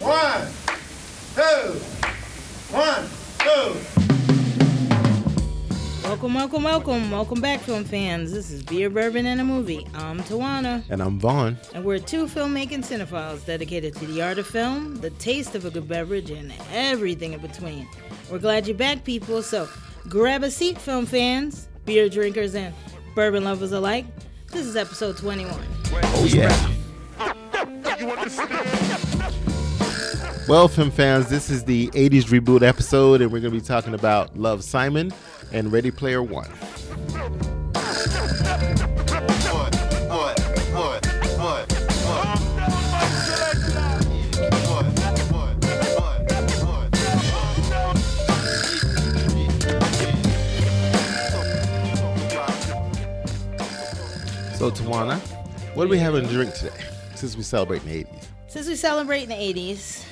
One, two, one, two. Welcome, welcome, welcome, welcome back, film fans. This is Beer, Bourbon, and a Movie. I'm Tawana, And I'm Vaughn. and we're two filmmaking cinephiles dedicated to the art of film, the taste of a good beverage, and everything in between. We're glad you're back, people. So grab a seat, film fans, beer drinkers, and bourbon lovers alike. This is episode 21. Oh, yeah. Well, film fans, this is the 80s reboot episode, and we're going to be talking about Love Simon and Ready Player One. So, Tawana, what are we having to drink today since we celebrate in the 80s? Since we celebrate in the 80s,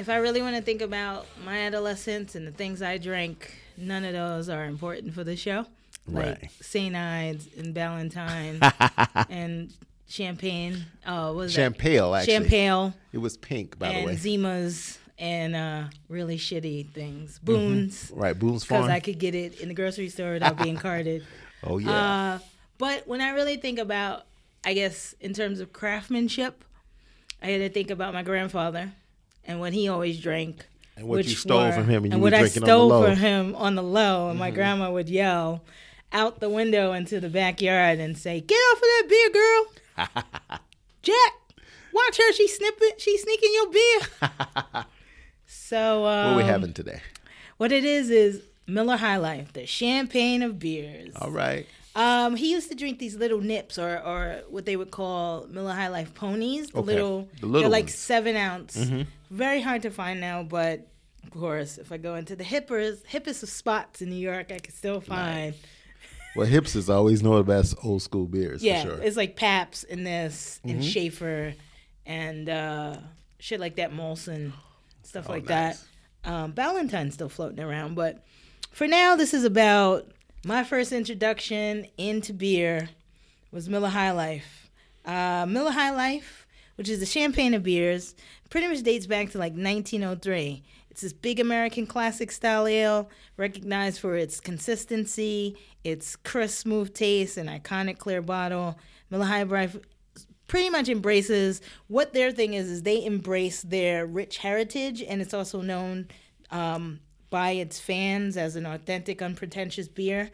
if I really want to think about my adolescence and the things I drank, none of those are important for the show. Like Right. St. Ides and Valentine and champagne. Oh, what was that? Champagne, actually. Champagne It was pink, by the and way. Zimas and uh, really shitty things. Boons. right, Boone's Because I could get it in the grocery store without being carded. oh, yeah. Uh, but when I really think about, I guess, in terms of craftsmanship, I had to think about my grandfather and what he always drank. And what you stole were- from him and you were what I stole. Mm-hmm. from him on the low, and my grandma would yell out the window into the backyard and say, "Get off of that beer, girl, Jack! Watch her, she's snipping, she's sneaking your beer." so, um, what are we having today? What it is is Miller High Life, the champagne of beers. All right. Um, he used to drink these little nips, or or what they would call Miller High Life ponies. The Okay. little, The little they're like ones. Mm-hmm. seven ounce. Very hard to find now, but of course, if I go into the hippers, hippest of spots in New York, I can still find. Well, hipsters always know the best old school beers, Yeah, for sure. Mm-hmm. it's like Paps and this and Schaefer and uh, shit like that, Molson, stuff like Oh, nice. that. Um, Valentine's still floating around, but for now, this is about my first introduction into beer was Miller High Life. Uh, Miller High Life, which is the champagne of beers, pretty much dates back to like 1903. It's this big American classic style ale, recognized for its consistency, its crisp, smooth taste, and iconic clear bottle. Miller High Life pretty much embraces what their thing is is they embrace their rich heritage and it's also known um, by its fans as an authentic unpretentious beer.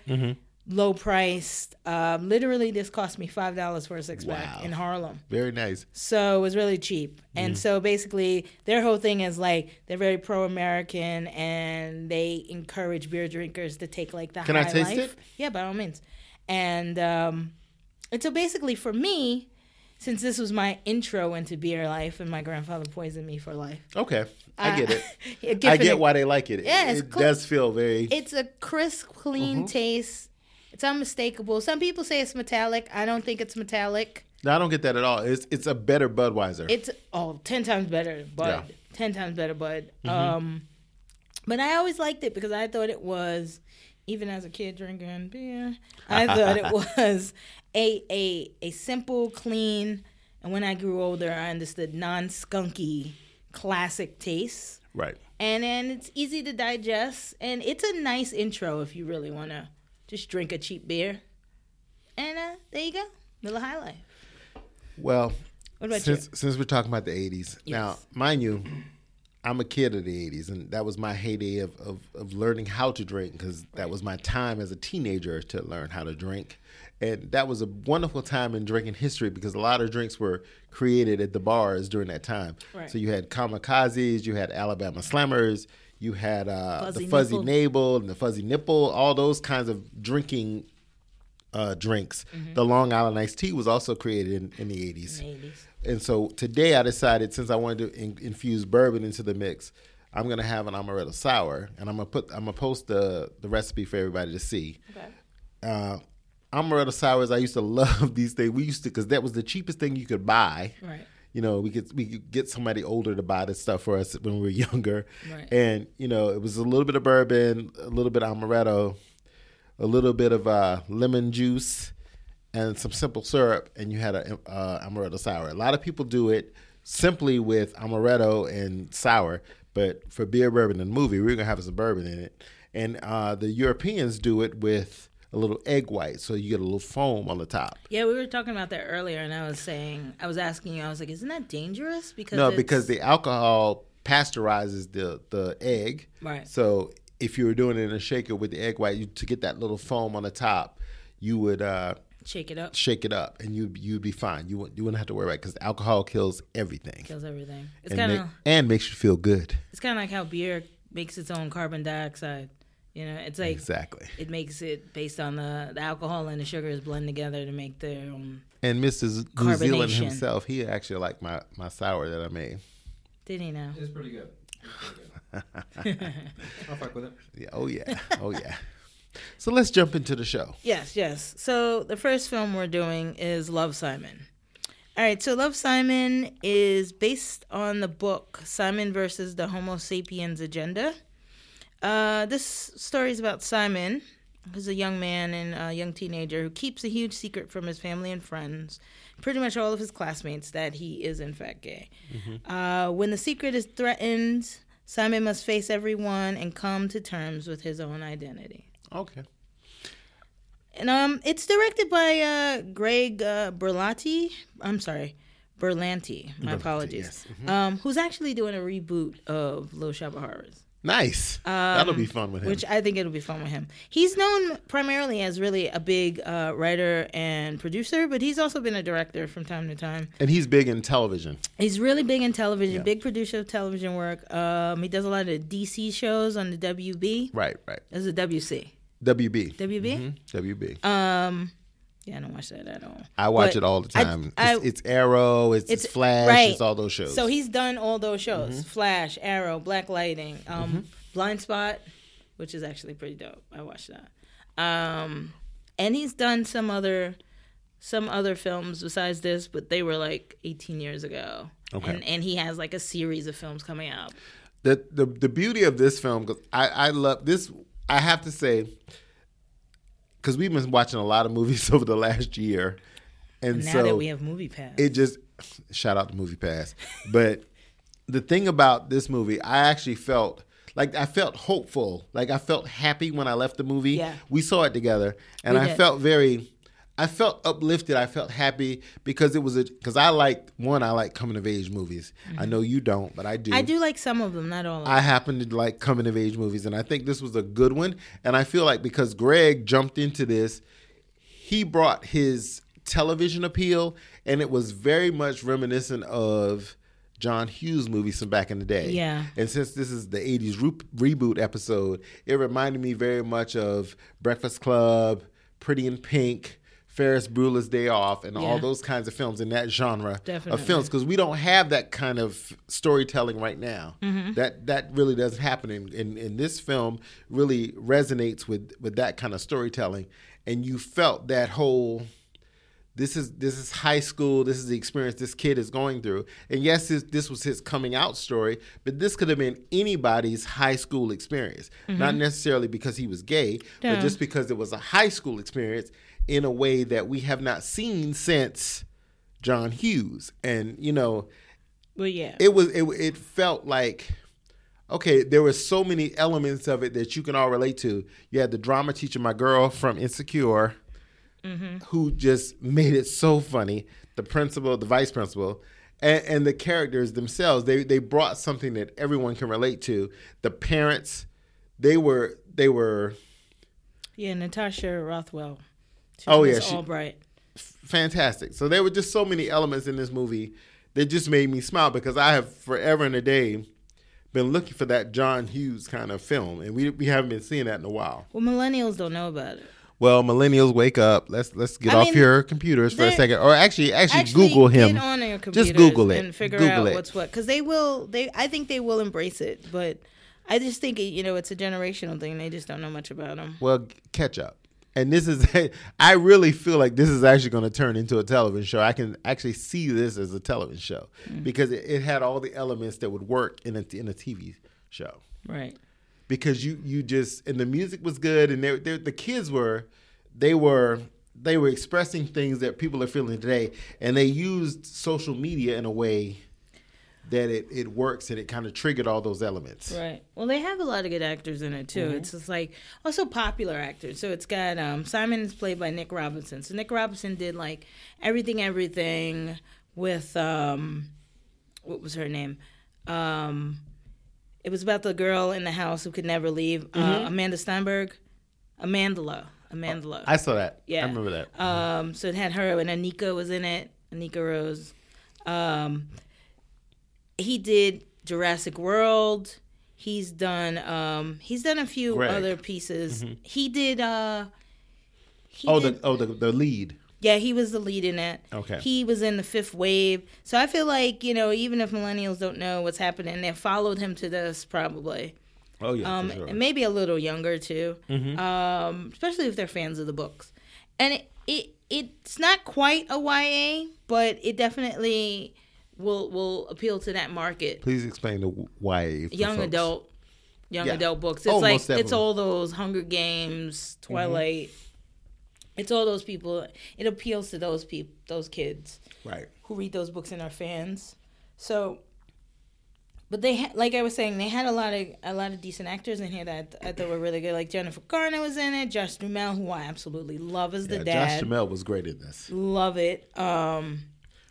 Low priced. Um, literally this cost me five dollars for a six pack Wow. in harlem. Very nice. so it was really cheap. And so basically their whole thing is like they're very pro-american and they encourage beer drinkers to take like the Can I high taste life. it? yeah by all means. And um and so basically for me since this was my intro into beer life and my grandfather poisoned me for life. Okay. I get it. I get a- why they like it. Yeah, it does feel very. it's a crisp clean Mm-hmm. taste it's unmistakable some people say it's metallic i don't think it's metallic no, I don't get that at all. It's it's a better Budweiser. It's oh, 10 times better Bud. Yeah. Mm-hmm. 10 times better Bud. Um, but I always liked it because I thought it was, even as a kid drinking beer, I thought it was a, a, a simple, clean, and when I grew older, I understood non skunky classic taste. right. And then it's easy to digest, and it's a nice intro if you really want to just drink a cheap beer. And uh, there you go, Miller High Life. Well, What about since since we're talking about the '80s, now mind you, I'm a kid of the '80s, and that was my heyday of of, of learning how to drink because that was my time as a teenager to learn how to drink, and that was a wonderful time in drinking history because a lot of drinks were created at the bars during that time. Right. So you had kamikazes, you had Alabama Slammers. You had uh, Fuzzy the fuzzy navel and the fuzzy nipple, all those kinds of drinking uh, drinks. Mm-hmm. The Long Island iced tea was also created in, in the 80s. 80s. And so today I decided since I wanted to in, infuse bourbon into the mix, I'm gonna have an amaretto sour, and I'm gonna put I'm gonna post the the recipe for everybody to see. Okay. Uh, amaretto sours, I used to love these things. We used to because that was the cheapest thing you could buy. Right. You know, we could we could get somebody older to buy this stuff for us when we were younger, Right. and you know it was a little bit of bourbon, a little bit of amaretto, a little bit of uh, lemon juice, and some simple syrup, and you had a uh, amaretto sour. A lot of people do it simply with amaretto and sour. But for beer, bourbon, and movie, we're gonna have some bourbon in it. And uh, the Europeans do it with a little egg white, so you get a little foam on the top. Yeah, we were talking about that earlier, and I was saying, I was asking you, I was like, isn't that dangerous? Because No, because the alcohol pasteurizes the the egg. Right. So if you were doing it in a shaker with the egg white, you, to get that little foam on the top, you would uh, shake it up, shake it up, and you you'd be fine. You wouldn't you wouldn't have to worry about it because alcohol kills everything kills everything. It's kind of and makes you feel good. it's kind of like how beer makes its own carbon dioxide. You know, it's like Exactly. it makes it based on the the alcohol and the sugars blend together to make their own. And Mr. Z- New Zealand himself, he actually liked my my sour that I made. Did he know? It's pretty good. It's pretty good. I'll fuck with it. Yeah. Oh yeah. Oh yeah. So let's jump into the show. Yes, yes. So the first film we're doing is Love Simon. All right, so Love Simon is based on the book Simon versus the Homo sapiens Agenda. Uh, this story is about Simon, who's a young man and a young teenager who keeps a huge secret from his family and friends, pretty much all of his classmates, that he is in fact gay. Uh, when the secret is threatened, Simon must face everyone and come to terms with his own identity. Okay. And um, it's directed by uh, Greg uh, Berlanti. I'm sorry, Berlanti. My Berlanti, apologies. yes. Um, who's actually doing a reboot of Little Shop of Horrors? Nice. That'll be fun with him. Um, Which I think it'll be fun with him. He's known primarily as really a big uh, writer and producer, but he's also been a director from time to time. and he's big in television. He's really big in television, Yeah. big producer of television work. Um, he does a lot of DC shows on the WB. Right. Right. Is it WC? WB. WB? Mhm, WB. Um, yeah, I don't watch that at all. I watch But it all the time. I- it's, it's Arrow. It's, it's Flash. right. It's all those shows. So he's done all those shows: Mm-hmm. Flash, Arrow, Black Lightning, um, Blind Spot, which is actually pretty dope. I watched that. Um, and he's done some other some other films besides this, but they were like 18 years ago. Okay. And and he has like a series of films coming out. the the the beauty of this film because I I love this. I have to say because we've been watching a lot of movies over the last year, and Now so that we have Movie Pass, it just shout out to Movie Pass. But the thing about this movie, I actually felt like I felt hopeful. Like I felt happy when I left the movie. Yeah. We saw it together, and We I did. felt very. I felt uplifted. I felt happy because it was a because I like one. I like coming of age movies. I know you don't, but I do. Mm-hmm. I do like some of them, not all of them. I happen to like coming of age movies, and I think this was a good one. And I feel like because Greg jumped into this, he brought his television appeal, and it was very much reminiscent of John Hughes movies from back in the day. Yeah. And since this is the '80s re- reboot episode, it reminded me very much of Breakfast Club, Pretty in Pink. Ferris Bueller's Day Off, and all those kinds of films in that genre Definitely. of films because we don't have that kind of storytelling right now. Mm-hmm. That that really doesn't happen. In, in in this film, really resonates with with that kind of storytelling, and you felt that whole. This is this is high school. This is the experience this kid is going through. And yes, this, this was his coming out story, but this could have been anybody's high school experience. Not necessarily because he was gay, Mm-hmm. Yeah. but just because it was a high school experience in a way that we have not seen since John Hughes. And you know, Well, yeah. it was it, it felt like okay there were so many elements of it that you can all relate to you had the drama teacher my girl from insecure mm-hmm. who just made it so funny the principal the vice principal and, and the characters themselves they they brought something that everyone can relate to the parents they were they were yeah, Natasha Rothwell. Oh, was yeah, she- Albright. fantastic. So there were just so many elements in this movie that just made me smile because I have forever and a day been looking for that John Hughes kind of film, and we we haven't been seeing that in a while. Well, millennials don't know about it. Well, millennials, wake up! Let's let's get I off mean, your computers for a second, or actually actually, Actually, Google him. Get on your computers Just Google it. and figure Google out it. what's what because they will. They I think they will embrace it, but I just think it, you know it's a generational thing. They just don't know much about them. Well, catch up. And this is, I really feel like this is actually going to turn into a television show. I can actually see this as a television show Mm. because it, it had all the elements that would work in a in a TV show. Right. because you you just and the music was good and they, they, the kids were they were they were expressing things that people are feeling today and they used social media in a way that it, it works and it kind of triggered all those elements. Right. Well, they have a lot of good actors in it too. Mm-hmm. It's just like also popular actors. So it's got um, Simon is played by Nick Robinson. So Nick Robinson did like everything, everything with um, what was her name? Um, it was about the girl in the house who could never leave. Uh, Amanda Steinberg, Amandla, Amandla. I saw that. Yeah. I remember that. Um, so it had her and Anika was in it. Anika Rose. Um, he did Jurassic World. He's done. Um, he's done a few Greg. other pieces. He did. Uh, he oh, did, the oh the the lead. yeah, he was the lead in it. Okay. He was in the Fifth Wave. So I feel like you know, even if millennials don't know what's happening, they followed him to this probably Oh yeah, um, sure. and maybe a little younger too, Mm-hmm. um, especially if they're fans of the books. And it, it it's not quite a YA, but it definitely will will appeal to that market. Please explain the why. Young adult, young Yeah. adult books. It's Oh, like it's. Mm-hmm. all those Hunger Games, Twilight. It's all those people. It appeals to those people, those kids Right. who read those books and are fans. So, but they had, like I was saying, they had a lot of a lot of decent actors in here that I thought were really good. Like Jennifer Garner was in it, Josh Duhamel, who I absolutely love as the Yeah, dad. Josh Duhamel was great in this. Love it. Um,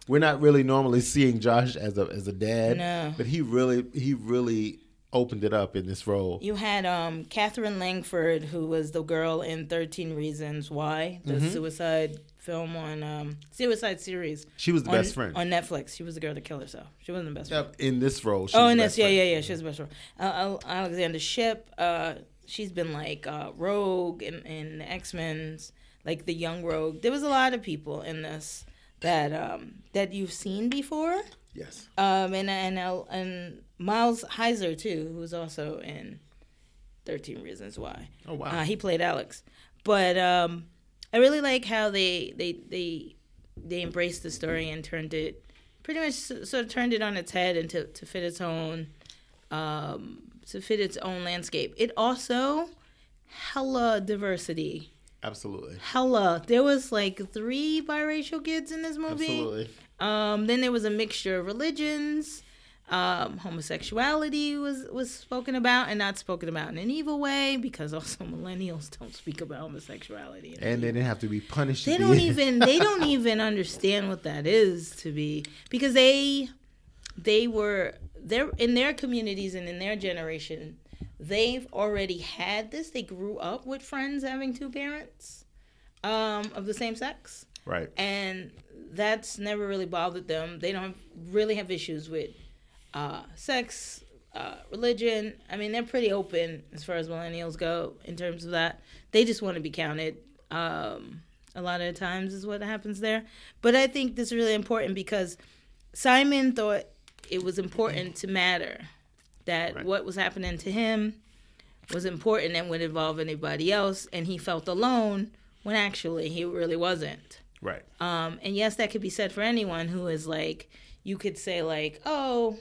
We're not really normally seeing Josh as a as a dad, No. but he really he really opened it up in this role. you had um, Katherine Langford, who was the girl in Thirteen Reasons Why, the Mm-hmm. suicide film on um, suicide series. She was the on, best friend. on Netflix. She was the girl that killed herself. She wasn't the best friend. In this role. she Oh, the this, yeah, friend. yeah, yeah. was the best one. Uh, Alexandra Shipp. Uh, she's been like uh, Rogue and in the X Men's, like the young Rogue. There was a lot of people in this that um, that you've seen before. Yes. Um, and and and Miles Heizer too, who's also in Thirteen Reasons Why. Oh wow. Uh, he played Alex, but um, I really like how they they they they embraced the story and turned it pretty much sort of turned it on its head and to, to fit its own um, to fit its own landscape. It also hella diversity. Absolutely. Hella, there was like three biracial kids in this movie. Absolutely. Um, then there was a mixture of religions. Um, homosexuality was was spoken about and not spoken about in an evil way because also millennials don't speak about homosexuality. And they didn't have to be punished. they don't even they don't even understand what that is to be because they they were they're in their communities and in their generation they've already had this they grew up with friends having two parents um, of the same sex Right. and that's never really bothered them. They don't really have issues with uh, sex, uh, religion. I mean, they're pretty open as far as millennials go in terms of that. They just want to be counted. Um, a lot of times is what happens there. But I think this is really important because Simon thought it was important to matter that Right. what was happening to him was important and would involve anybody else, and he felt alone when actually he really wasn't. Right. Um, and yes, that could be said for anyone who is like, you could say like, oh,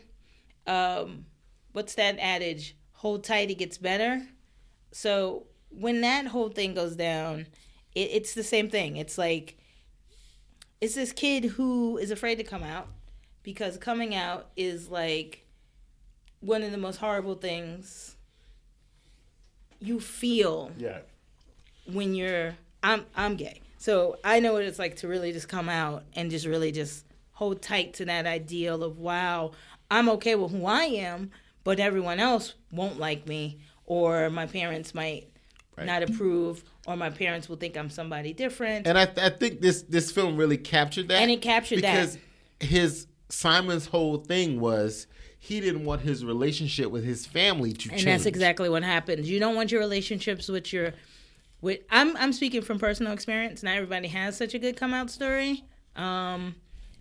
um, what's that adage? Hold tight, it gets better. So when that whole thing goes down, it, it's the same thing. It's like, it's this kid who is afraid to come out because coming out is like one of the most horrible things you feel Yeah. when you're I'm I'm gay. So I know what it's like to really just come out and just really just hold tight to that ideal of wow, I'm okay with who I am, but everyone else won't like me or my parents might Right. not approve or my parents will think I'm somebody different. And I, I think this this film really captured that. And it captured that. because his Simon's whole thing was he didn't want his relationship with his family to and change. that's exactly what happens. You don't want your relationships with your with I'm I'm speaking from personal experience. Not everybody has such a good come out story. Um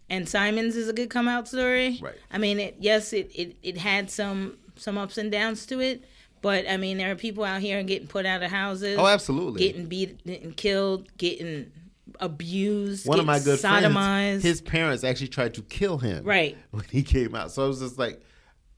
and Simon's is a good come out story. Right. I mean it yes it, it, it had some some ups and downs to it. But I mean there are people out here getting put out of houses. Oh, absolutely. Getting beat getting killed, getting abused, One of my good sodomized. friends, his parents actually tried to kill him. Right. When he came out. So I was just like,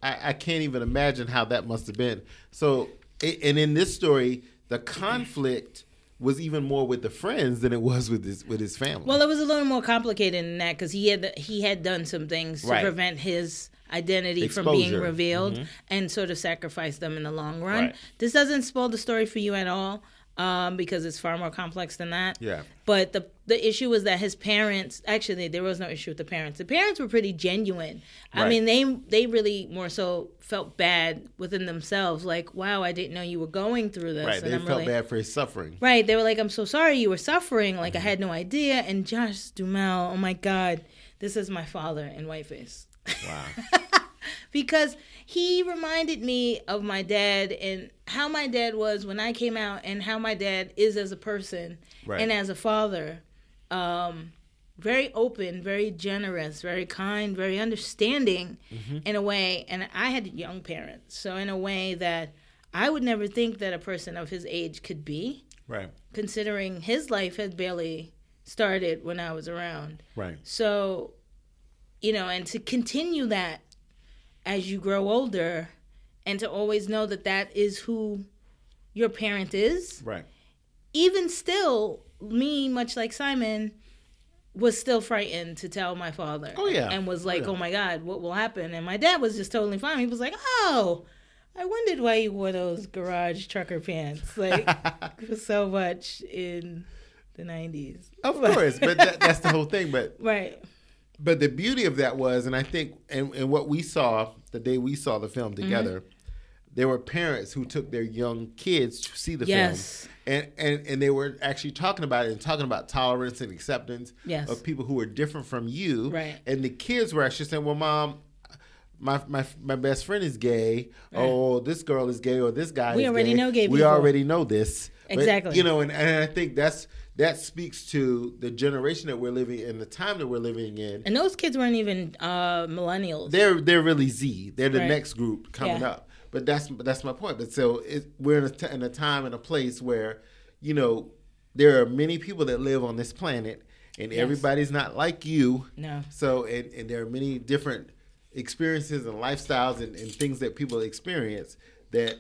I, I can't even imagine how that must have been. So, and in this story, the conflict was even more with the friends than it was with his with his family. Well, it was a little more complicated than that because he had he had done some things to Right. prevent his identity from being Exposure. revealed mm-hmm. and sort of sacrifice them in the long run. Right. This doesn't spoil the story for you at all um, because it's far more complex than that. Yeah. But the the issue was that his parents actually there was no issue with the parents. The parents were pretty genuine. Right. I mean they they really more so felt bad within themselves like wow I didn't know you were going through this Right. and They I'm felt really bad for his suffering. Right. They were like, I'm so sorry you were suffering. Like, Mm-hmm. I had no idea. And Josh Duhamel, oh my God, this is my father in Whiteface. Wow. because he reminded me of my dad and how my dad was when I came out and how my dad is as a person Right. and as a father. Um, very open, very generous, very kind, very understanding Mm-hmm. in a way. And I had young parents. So, in a way that I would never think that a person of his age could be right. considering his life had barely started when I was around. Right. So, you know, and to continue that as you grow older and to always know that that is who your parent is, Right. even still, me, much like Simon, was still frightened to tell my father. Oh, yeah. And was oh, like, Yeah. oh my God, what will happen? And my dad was just totally fine. He was like, oh, I wondered why you wore those garage trucker pants. Like, so much in the 90s. Of course, but that, that's the whole thing. But Right. But the beauty of that was, and I think, and, and what we saw the day we saw the film Mm-hmm. together, there were parents who took their young kids to see the Yes. film, and, and and they were actually talking about it and talking about tolerance and acceptance Yes. of people who are different from you. Right. And the kids were actually saying, "Well, mom." My, my my best friend is gay. Oh, this girl is gay, or this guy. We is already gay. know gay We people. already know this. But, Exactly. you know, and, and I think that's that speaks to the generation that we're living in, the time that we're living in. And those kids weren't even uh, millennials. They're they're really Z. They're the Right. next group coming Yeah. up. But that's that's my point. But so it, we're in a, t- in a time and a place where you know there are many people that live on this planet, and Yes. everybody's not like you. No. So and, and there are many different experiences and lifestyles and, and things that people experience that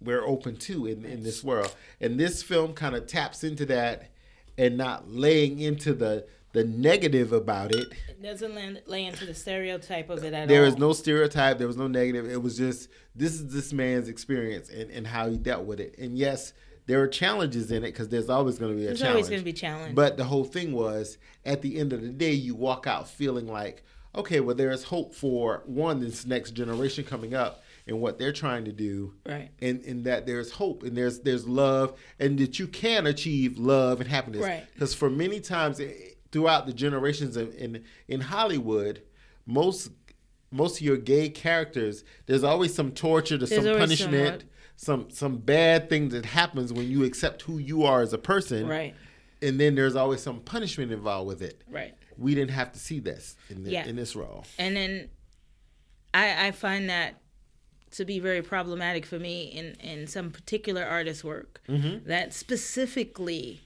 we're open to in, in this world. And this film kind of taps into that and not laying into the the negative about it. It doesn't land, lay into the stereotype of it at There all. is no stereotype. There was no negative. It was just this is this man's experience and, and how he dealt with it. And yes, there are challenges in it because there's always going to be a There's challenge. always going to be challenge. But the whole thing was at the end of the day, you walk out feeling like, okay, well, there is hope for one, this next generation coming up and what they're trying to do. Right. And, and that there's hope and there's there's love and that you can achieve love and happiness. Right. Because for many times eh, throughout the generations in, in in Hollywood, most most of your gay characters, there's always some torture, there's, There's some always some, punishment, some some bad thing that happens when you accept who you are as a person right. and then there's always some punishment involved with it. Right. We didn't have to see this in, the, Yeah. in this role. And then I, I find that to be very problematic for me in, in some particular artist work Mm-hmm. that specifically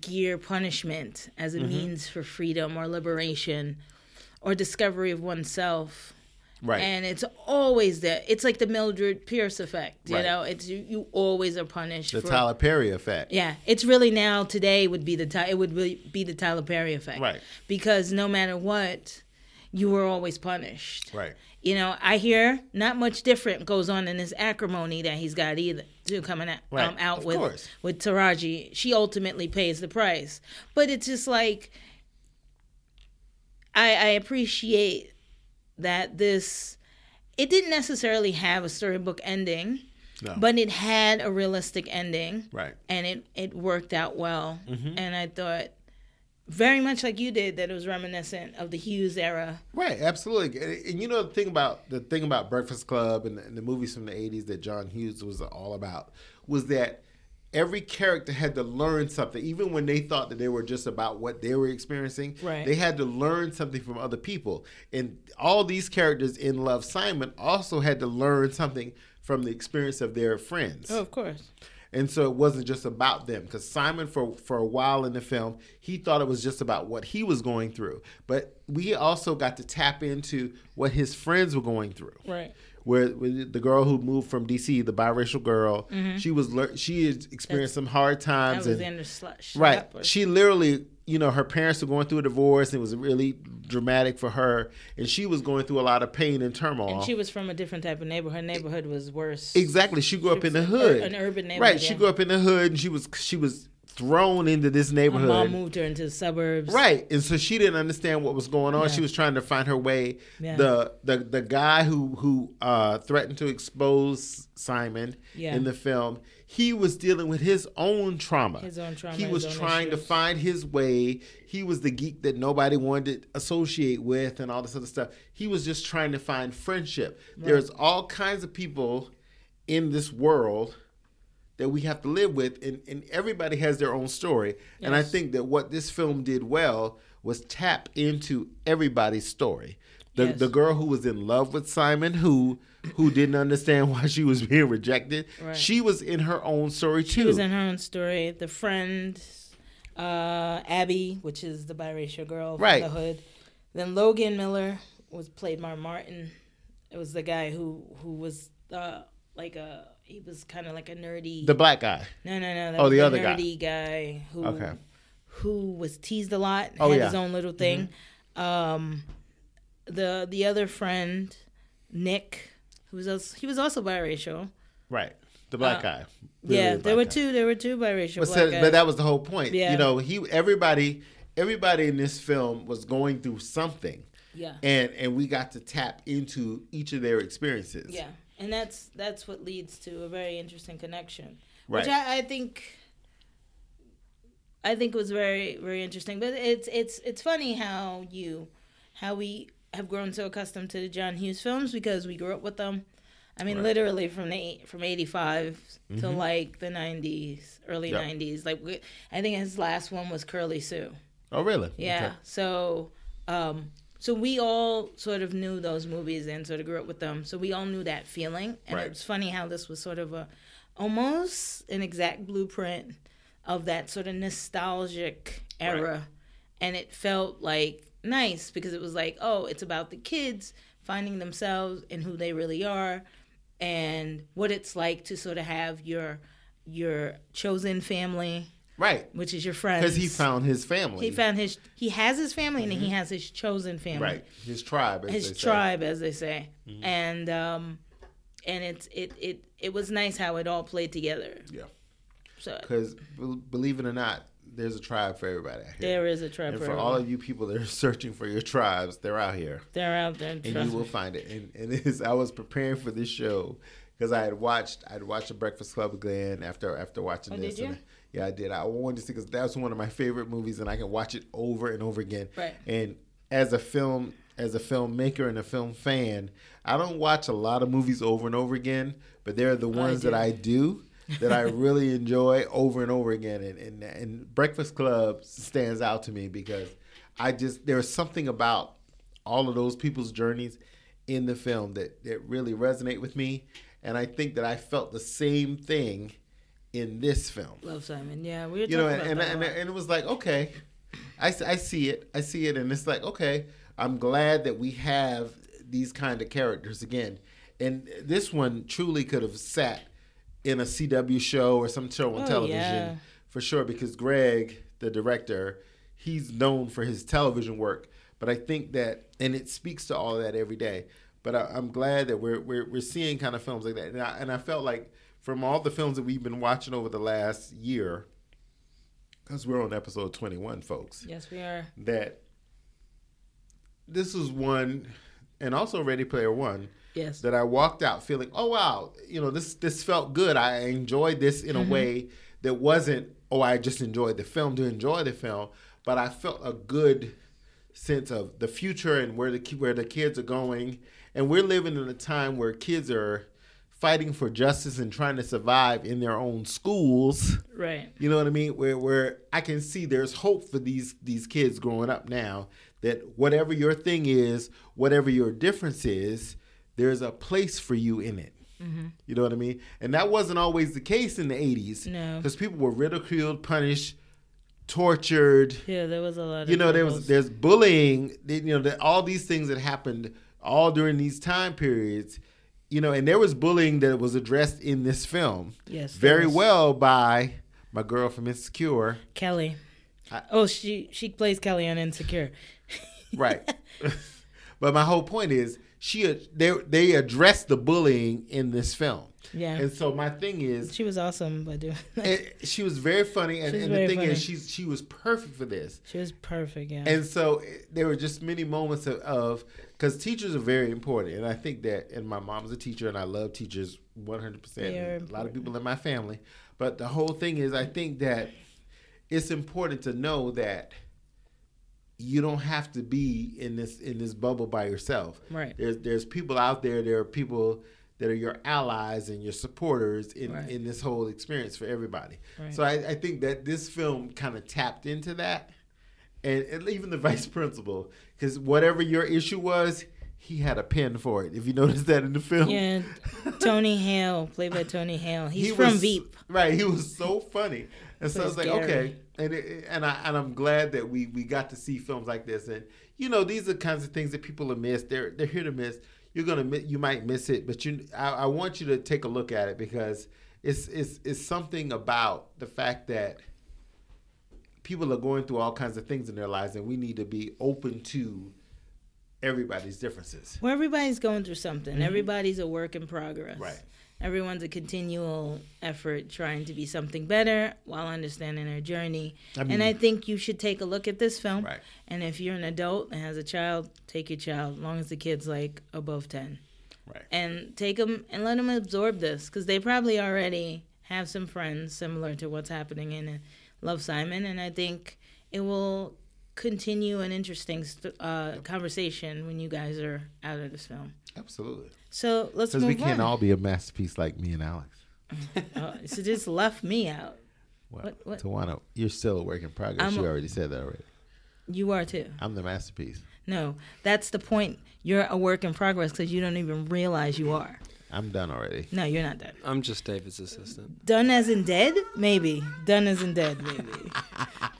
gear punishment as Mm-hmm. a means for freedom or liberation or discovery of oneself. Right. And it's always there. It's like the Mildred Pierce effect. You Right. know, it's you, you always are punished. the for, Tyler Perry effect. Yeah, it's really now today would be the it would really be the Tyler Perry effect. Right. Because no matter what, you were always punished. Right. You know, I hear not much different goes on in this acrimony that he's got either. To coming out, Right, um, out of with course. with Taraji, she ultimately pays the price. But it's just like I, I appreciate that this. It didn't necessarily have a storybook ending, No. but it had a realistic ending right. and it it worked out well. Mm-hmm. And I thought very much like you did that it was reminiscent of the Hughes era. Right, absolutely. And, and you know the thing about the thing about Breakfast Club and, and the movies from the '80s that John Hughes was all about was that every character had to learn something, even when they thought that they were just about what they were experiencing. Right. They had to learn something from other people, and all these characters in Love Simon also had to learn something from the experience of their friends. Oh of course. And so it wasn't just about them because Simon, for for a while in the film, he thought it was just about what he was going through. But we also got to tap into what his friends were going through. Right. Where, where the girl who moved from DC, the biracial girl, she was she had experienced some hard Mm-hmm. That times. was and, in the slush. right, she literally you know, her parents were going through a divorce. It was really dramatic for her, and she was going through a lot of pain and turmoil. And she was from a different type of neighborhood. Her neighborhood was worse. Exactly. She grew up in the was an ur- hood. an urban neighborhood. Right. She yeah. grew up in the hood and she was she was thrown into this Her neighborhood. mom moved her into the suburbs. Right. And so she didn't understand what was going on. Yeah. She was trying to find her way. Yeah. The the the guy who who uh threatened to expose Simon in the film, he was dealing with his own trauma. His own trauma, He was trying to find his way. He was the geek that nobody wanted to associate with and all this other stuff. He was just trying to find friendship. There's all kinds of people in this world that we have to live with and, and everybody has their own story and i think that what this film did well was tap into everybody's story the, Yes. the girl who was in love with simon who who didn't understand why she was being rejected Right. she was in her own story too She was in her own story. The friend, uh, Abby, which is the biracial girl Right. from the hood. Then Logan Miller was played by Martin. It was the guy who who was uh, like a he was kind of like a nerdy. the black guy no, no, no. Oh, the the other guy. nerdy guy. who Okay. who was teased a lot. Oh, had yeah. his own little thing. Um, the the other friend, Nick, who was also, he was also biracial. right the black Uh, guy yeah, Literally the there were guy. two. There were two biracial. but, black said- but that was the whole point Yeah. you know he everybody everybody in this film was going through something yeah. and and we got to tap into each of their experiences Yeah, and that's that's what leads to a very interesting connection, Right. which I, I think I think was very very interesting. But it's it's it's funny how you how we have grown so accustomed to the John Hughes films because we grew up with them. I mean, Right. literally from the from eighty to like the nineties, early Yep. nineties. Like we, I think his last one was Curly Sue. oh really Yeah. Okay. So, um, so we all sort of knew those movies and sort of grew up with them. So we all knew that feeling. And Right. it's funny how this was sort of a almost an exact blueprint of that sort of nostalgic era. And it felt like nice because it was like, oh, it's about the kids finding themselves and who they really are and what it's like to sort of have your your chosen family, right which is your friends. because he found his family He found his. He has his family, and he has his chosen family, right his tribe as His they say. tribe, as they say, and um, and it's it it it was nice how it all played together. yeah So because believe it or not there's a tribe for everybody out here. there is a tribe and for, for all of you people that are searching for your tribes they're out here They're out there. and you will find it. And, and it is, I was preparing for this show because I had watched I'd watched the Breakfast Club again after after watching Oh, this. did you? And yeah, I did. I wanted to see because that's one of my favorite movies, and I can watch it over and over again. Right. And as a film as a filmmaker and a film fan, I don't watch a lot of movies over and over again, but they're the oh, ones that. I do. That I really enjoy over and over again, and, and and Breakfast Club stands out to me because I just there's something about all of those people's journeys in the film that, that really resonate with me. And I think that I felt the same thing in this film. Love Simon. Yeah, we were You talking know, and, that. and, and, it was like, okay, I, I see it. I see it. And it's like, okay, I'm glad that we have these kind of characters again. And this one truly could have sat in a CW show or some show on Oh, television yeah. for sure because Greg, the director, he's known for his television work. But I think that, and it speaks to all of that every day. But I, I'm glad that we're, we're we're seeing kind of films like that, and I, and I felt like from all the films that we've been watching over the last year, because we're on episode 21, folks, yes, we are. that this is one, and also Ready Player One, Yes. that I walked out feeling, oh wow, you know this this felt good. I enjoyed this in a mm-hmm. way that wasn't, oh I just enjoyed the film to enjoy the film, but I felt a good sense of the future and where the where the kids are going, and we're living in a time where kids are fighting for justice and trying to survive in their own schools. right. You know what I mean? Where where I can see there's hope for these these kids growing up now that whatever your thing is, whatever your difference is, there's a place for you in it. Mm-hmm. You know what I mean? And that wasn't always the case in the 80s. No. Because people were ridiculed, punished, tortured. Yeah, there was a lot of. You know, there was there's bullying. You know, that all these things that happened all during these time periods. You know, and there was bullying that was addressed in this film Yes, very well by my girl from Insecure, Kelly. oh, she she plays Kelly on Insecure. right. but my whole point is she they they addressed the bullying in this film. Yeah. And so my thing is She was awesome by doing that. she was very funny and, and the thing funny. is she's she was perfect for this. She was perfect. Yeah. And so eh, there were just many moments of because teachers are very important, and I think that. And my mom's a teacher, and I love teachers one hundred percent. They A lot of people in my family, but the whole thing is, I think that it's important to know that you don't have to be in this in this bubble by yourself. Right. There's there's people out there. There are people that are your allies and your supporters in, Right. in this whole experience for everybody. Right. So I, I think that this film kind of tapped into that, and, and even the vice principal, because whatever your issue was, he had a pen for it. If you notice that in the film, yeah. Tony Hale, played by Tony Hale. He's He from was- Veep. Right, he was so funny, and so it's like, Gary. okay, and it, and I and I'm glad that we we got to see films like this, and you know these are the kinds of things that people are miss. They're they're here to miss. You're gonna you might miss it, but you I, I want you to take a look at it because it's it's it's something about the fact that people are going through all kinds of things in their lives, and we need to be open to everybody's differences. Well, everybody's going through something. Everybody's a work in progress. Mm-hmm. Right. Everyone's a continual effort trying to be something better while understanding their journey. I mean- and I think you should take a look at this film. Right. And if you're an adult and has a child, take your child, as long as the kid's like above 10. Right. And take them and let them absorb this because they probably already have some friends similar to what's happening in uh, Love Simon. And I think it will continue an interesting st- uh, conversation when you guys are out of this film. Absolutely. So let's Because move we can't on. all be a masterpiece like me and Alex. Oh, so just left me out. Well, What- what? Tawana, you're still a work in progress. I'm you a- already said that already. You are too. I'm the masterpiece. No, that's the point. You're a work in progress because you don't even realize you are. I'm done already. No, you're not dead. I'm just David's assistant. Done as in dead? Maybe. Done as in dead? Maybe.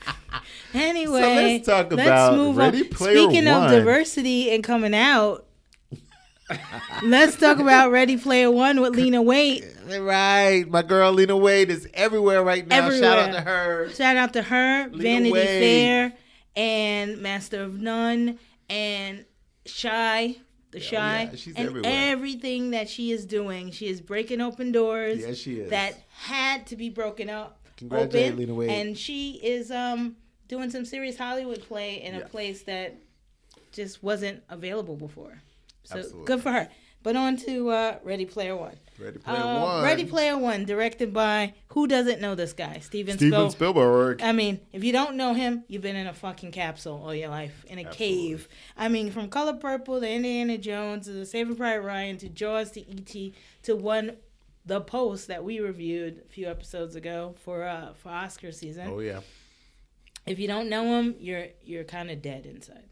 anyway, let's talk about Ready Player Speaking One. of diversity and coming out, let's talk about Ready Player One with Lena Waithe. Right. My girl Lena Waithe is everywhere right now. Shout out to her. Shout out to her, Vanity Wade. Fair, and Master of None, and Chi, the Chi, yeah, she's and everywhere. everything that she is doing. She is breaking open doors. Yes, she is. That had to be broken up. Congratulate open, Lena Waithe. And she is um doing some serious Hollywood play in Yeah. a place that just wasn't available before. So Absolutely. good for her. But on to uh, Ready Player One. Ready Player Uh, One. Ready Player One, directed by who doesn't know this guy? Steven, Spielberg. Steven Spiel- Spielberg. I mean, if you don't know him, you've been in a fucking capsule all your life, in a cave. I mean, from Color Purple to Indiana Jones to The Saving Private Ryan to Jaws to E.T. to one, The Post that we reviewed a few episodes ago for uh for Oscar season. Oh yeah. If you don't know him, you're you're kind of dead inside.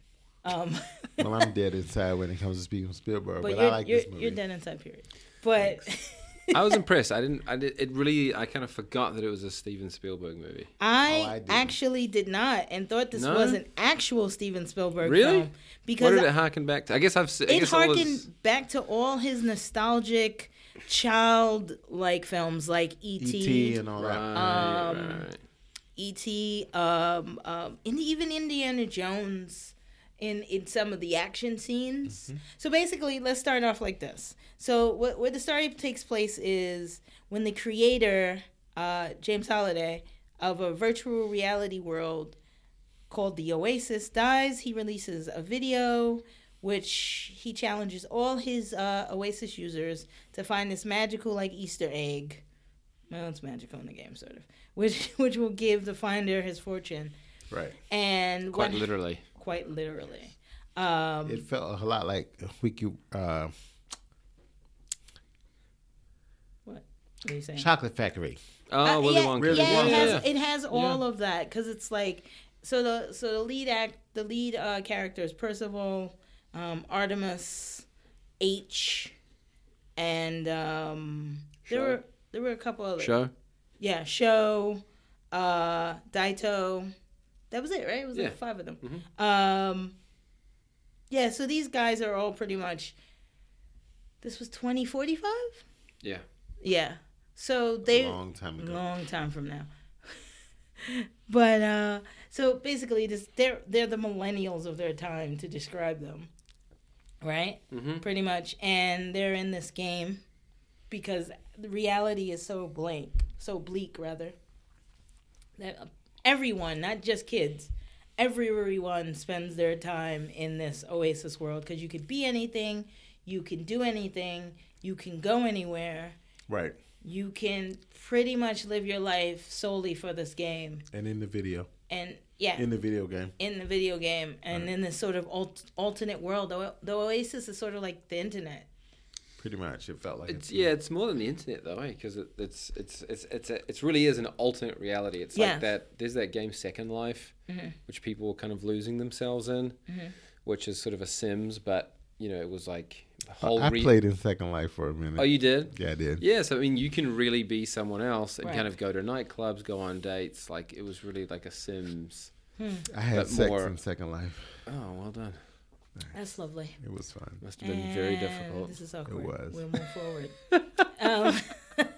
Um, Well, I'm dead inside when it comes to speaking of Spielberg, but, but I you're like you're, this movie. you're dead inside. Period. But I was impressed. I didn't. I did. It really. I kind of forgot that it was a Steven Spielberg movie. I, Oh, I actually did not, and thought this No? was an actual Steven Spielberg Really? film What because did it harken back to? I guess I've. se- I it guess all harkened his- back to all his nostalgic child-like films like E.T. E.T. and all Right, that. Um, right. E.T. Um, um, and even Indiana Jones in in some of the action scenes. So basically, let's start off like this. So what where the story takes place is when the creator uh, James Halliday of a virtual reality world called the Oasis dies. He releases a video which he challenges all his uh, Oasis users to find this magical like Easter egg. Well, it's magical in the game, sort of, which which will give the finder his fortune, Right. and Quite what- literally. Quite literally. Um, It felt a lot like Wiki uh, what are you saying? Chocolate Factory. Oh, Uh, Willy yeah, Wonka. Really yeah, it has, Yeah. it has all of that because it's like so the so the lead act the lead uh, characters Percival, um, Artemis, H, and um, there were there were a couple other Sho. yeah Sho, uh, Daito. That was it, right? It was Yeah. like five of them. Um, yeah, so these guys are all pretty much. This was twenty forty five. Yeah. Yeah, so they a long time ago. long time from now. but uh, so basically, this they're they're the millennials of their time to describe them, right? Mhm. Pretty much, and they're in this game because the reality is so blank, so bleak rather. That everyone, not just kids, everyone spends their time in this oasis world because you could be anything, you can do anything, you can go anywhere. Right. you can pretty much live your life solely for this game. And in the video, and yeah. In the video game, in the video game. And in this sort of alt- alternate world the, the oasis is sort of like the internet pretty much, it felt like It's yeah, it's more than the internet though, eh? because it, it's it's it's it's a, it's really is an alternate reality. It's Yeah. like that. There's that game Second Life, mm-hmm. which people were kind of losing themselves in, mm-hmm. which is sort of a Sims, but you know it was like whole. I re- played in Second Life for a minute. Oh, you did? yeah, I did. Yeah, so I mean, you can really be someone else and Right. kind of go to nightclubs, go on dates. Like it was really like a Sims. Hmm. I had But sex more- in Second Life. Oh, well done. That's lovely It was fun. Must have been very difficult. this is awkward was. we'll move forward um,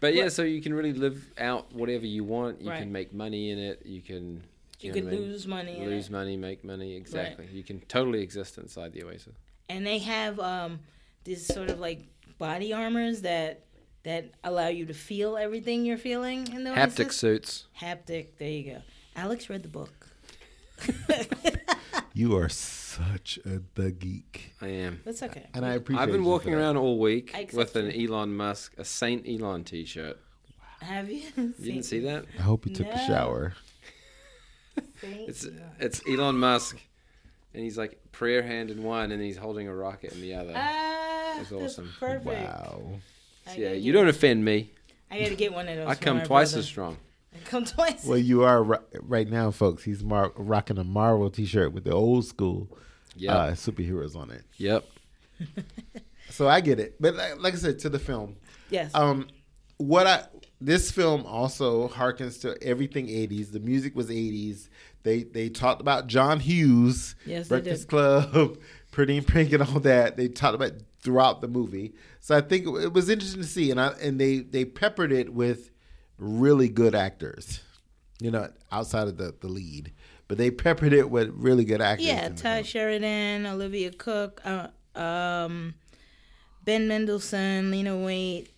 But yeah, so you can really live out whatever you want. You Right. can make money in it. You can. you know could what I mean? lose money lose it. money, make money. Exactly. You can totally exist inside the Oasis. and they have um this sort of like body armors that that allow you to feel everything you're feeling in the Haptic oasis. suits. haptic there you go alex read the book You are such a the geek, I am. that's okay and I appreciate. I've been you for walking that. around all week I accept with an you. Elon Musk, a Saint Elon T-shirt. Have you? You didn't see that? I hope you took a No. shower. It's it's Elon Musk, and he's like prayer hand in one, and he's holding a rocket in the other. Ah, That's that's awesome. Perfect. Wow. I So, yeah, gotta you get- don't offend me. I gotta get one of those. I for come my twice brother. as strong. I come twice. Well, you are ri- right now, folks. He's mar- rocking a Marvel T-shirt with the old school Yep. uh, superheroes on it. Yep. So I get it, but like, like I said, to the film, yes. um, what I this film also harkens to everything '80s. The music was '80s. They they talked about John Hughes, Yes, Breakfast did. Club, Pretty in Pink, and all that. They talked about throughout the movie. So I think it was interesting to see, and I and they they peppered it with really good actors. You know, outside of the the lead, but they peppered it with really good actors. yeah, Ty. Sheridan, Olivia Cooke, uh, um, Ben Mendelsohn, Lena Waithe,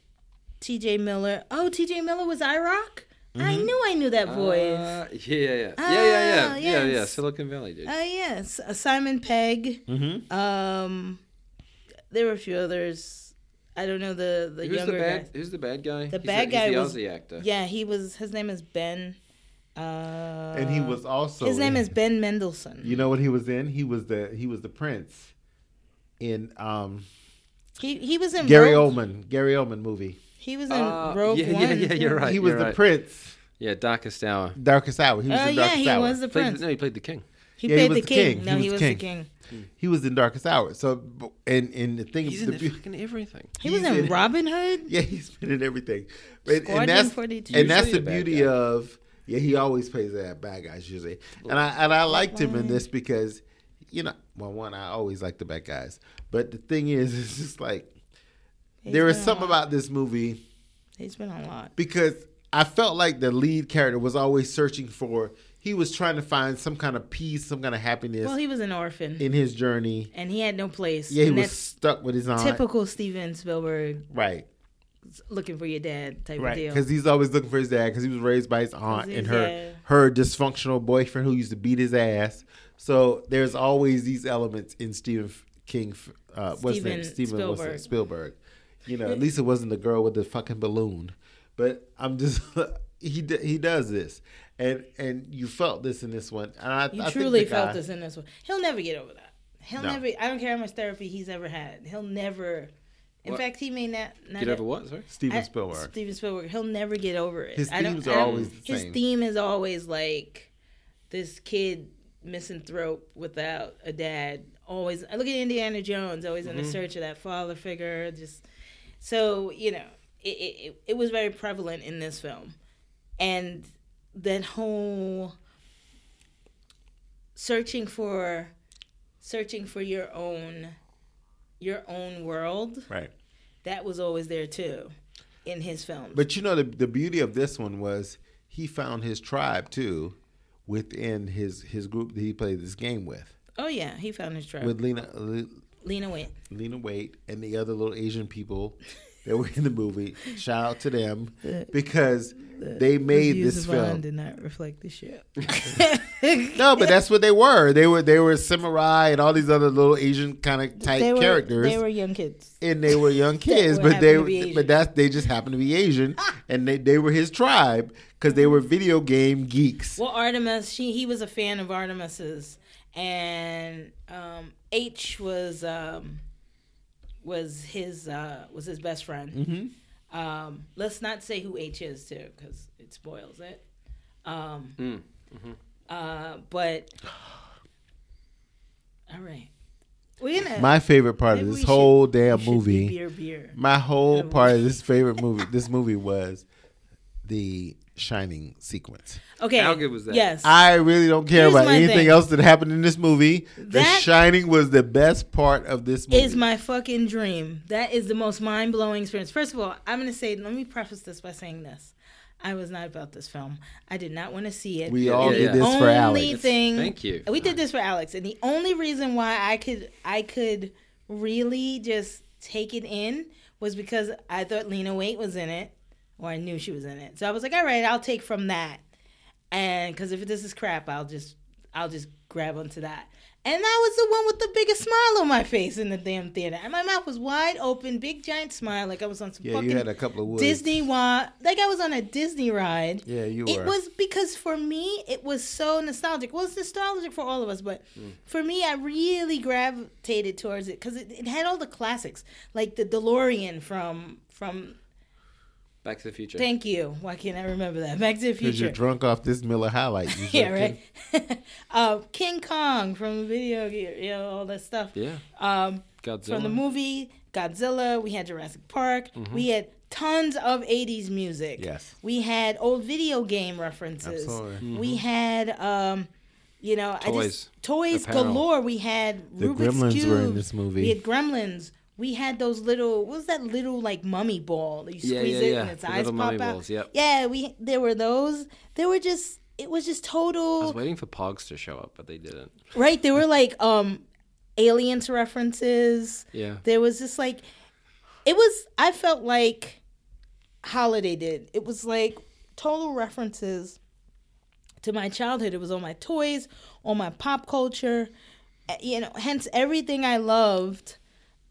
T.J. Miller. Oh, T.J. Miller was IROC. I knew I knew that voice. Uh, yeah, yeah, yeah, Ah, yeah, yeah, yeah, yeah, yeah. Silicon Valley, dude. Uh, yes, uh, Simon Pegg. Mhm. Um, there were a few others. I don't know the the Who's the younger bad? guys. Who's the bad guy? The He's bad guy he's was- the Aussie actor. Yeah, he was. His name is Ben. Uh, and he was also His name in- is Ben Mendelsohn. You know what he was in? He was the he was the prince in um he he was in Gary Rogue, Oldman Gary Oldman movie. He was in Uh, Rogue yeah, One. yeah, yeah, you're right. he was the right. prince. Yeah, Darkest Hour. Darkest Hour. He was Oh in yeah, Darkest he Hour. was the prince. the, no, he played the king. He Yeah, he played was the the king. king. No, He he was was the the king. king. He was in Darkest Hour. So and and the thing He's the in beau- fucking everything. He was in in- Robin Hood. yeah, he's been in everything. And, Squadron and that's 42. and that's the beauty guy. of yeah. He always plays that bad guys usually, and I and I liked him in this because you know well one I always like the bad guys, but the thing is it's just like He's there is been something about this movie He's been a lot. because I felt like the lead character was always searching for. He was trying to find some kind of peace, some kind of happiness Well, he was an orphan, in his journey. and he had no place. Yeah, he and was stuck with his aunt. typical Steven Spielberg Right, looking for your dad type right. of deal. Because he's always looking for his dad. Because he was raised by his aunt and her dad. her dysfunctional boyfriend who used to beat his ass. So there's always these elements in Stephen King. Uh, what's his name? Steven Spielberg. Spielberg. You know, at least it wasn't the girl with the fucking balloon. But I'm just he he does this, and and you felt this in this one. And I, You I think truly felt guy- this in this one. He'll never get over that. He'll No. never. I don't care how much therapy he's ever had. He'll never. In What? fact, he may not. not Get over what? Sorry. Steven I- Spielberg. Steven Spielberg. He'll never get over it. His I don't- themes I are don't- always the His same. theme is always like this kid misanthrope without a dad. Always. I look at Indiana Jones. Always Mm-hmm. in the search of that father figure. Just so you know, it, it it- it was very prevalent in this film, and that whole searching for searching for your own your own world right. that was always there too in his films. But you know the the beauty of this one was he found his tribe too within his his group that he played this game with Oh yeah, he found his tribe. with Lena Lena Waithe. Lena Waithe and the other little Asian people that were in the movie. Shout out to them because they made Reviews this of Vaughn film. did not reflect the shit. No, but that's what they were. They were they were samurai and all these other little Asian kind of type they were characters. they were young kids. and they were young kids, were- but they happened to be Asian. but that they just happened to be Asian, and they, they were his tribe because they were video game geeks. Well, Artemis, she he was a fan of Artemis's, and um, H was um, was his uh, was his best friend. Mm-hmm. Um, let's not say who H is too, because it spoils it. Um, mm-hmm uh, but all right, gonna. My favorite part of this whole we damn should be movie, beer, beer. my whole part of this favorite movie, this movie was the Shining sequence. Okay, How good was that? Yes, I really don't care Here's about anything thing. else that happened in this movie. the Shining was the best part of this movie. is my fucking dream. That is the most mind blowing experience. First of all, I'm gonna say, let me preface this by saying this. I was not about this film. I did not want to see it. we all yeah, did yeah. this for Alex. thing Thank you. we did this for Alex, and the only reason why I could I could really just take it in was because I thought Lena Waithe was in it, or I knew she was in it. So I was like, all right, I'll take from that, and because if this is crap, I'll just I'll just grab onto that. And that was the one with the biggest smile on my face in the damn theater, and my mouth was wide open, big giant smile, like I was on some Yeah, fucking you had a couple of woods. Disney wa like I was on a Disney ride. Yeah, you were. It was because for me it was so nostalgic. Well, it's nostalgic for all of us, but hmm. for me, I really gravitated towards it because it, it had all the classics, like the DeLorean from from. Back to the Future. Thank you. Why can't I remember that? Back to the Future. Because you're drunk off this Miller High Life. You Yeah, right. uh, King Kong from the video, you know, all that stuff. yeah. Um, Godzilla. from the movie Godzilla. We had Jurassic Park. We had tons of 80s music. Yes. We had old video game references. Absolutely. We had um you know, I Toys. just toys Apparel. galore. We had The Rubik's Gremlins Cube. were in this movie. We had Gremlins. We had those little what was that little like mummy ball that you Yeah, squeeze yeah, it yeah. and its The eyes pop out. balls, yep. Yeah, we there were those. They were just it was just total I was waiting for Pogs to show up, but they didn't. right. There were like um aliens references. Yeah. There was just like it was I felt like Halliday did. It was like total references to my childhood. It was on my toys, on my pop culture, eh, you know, hence everything I loved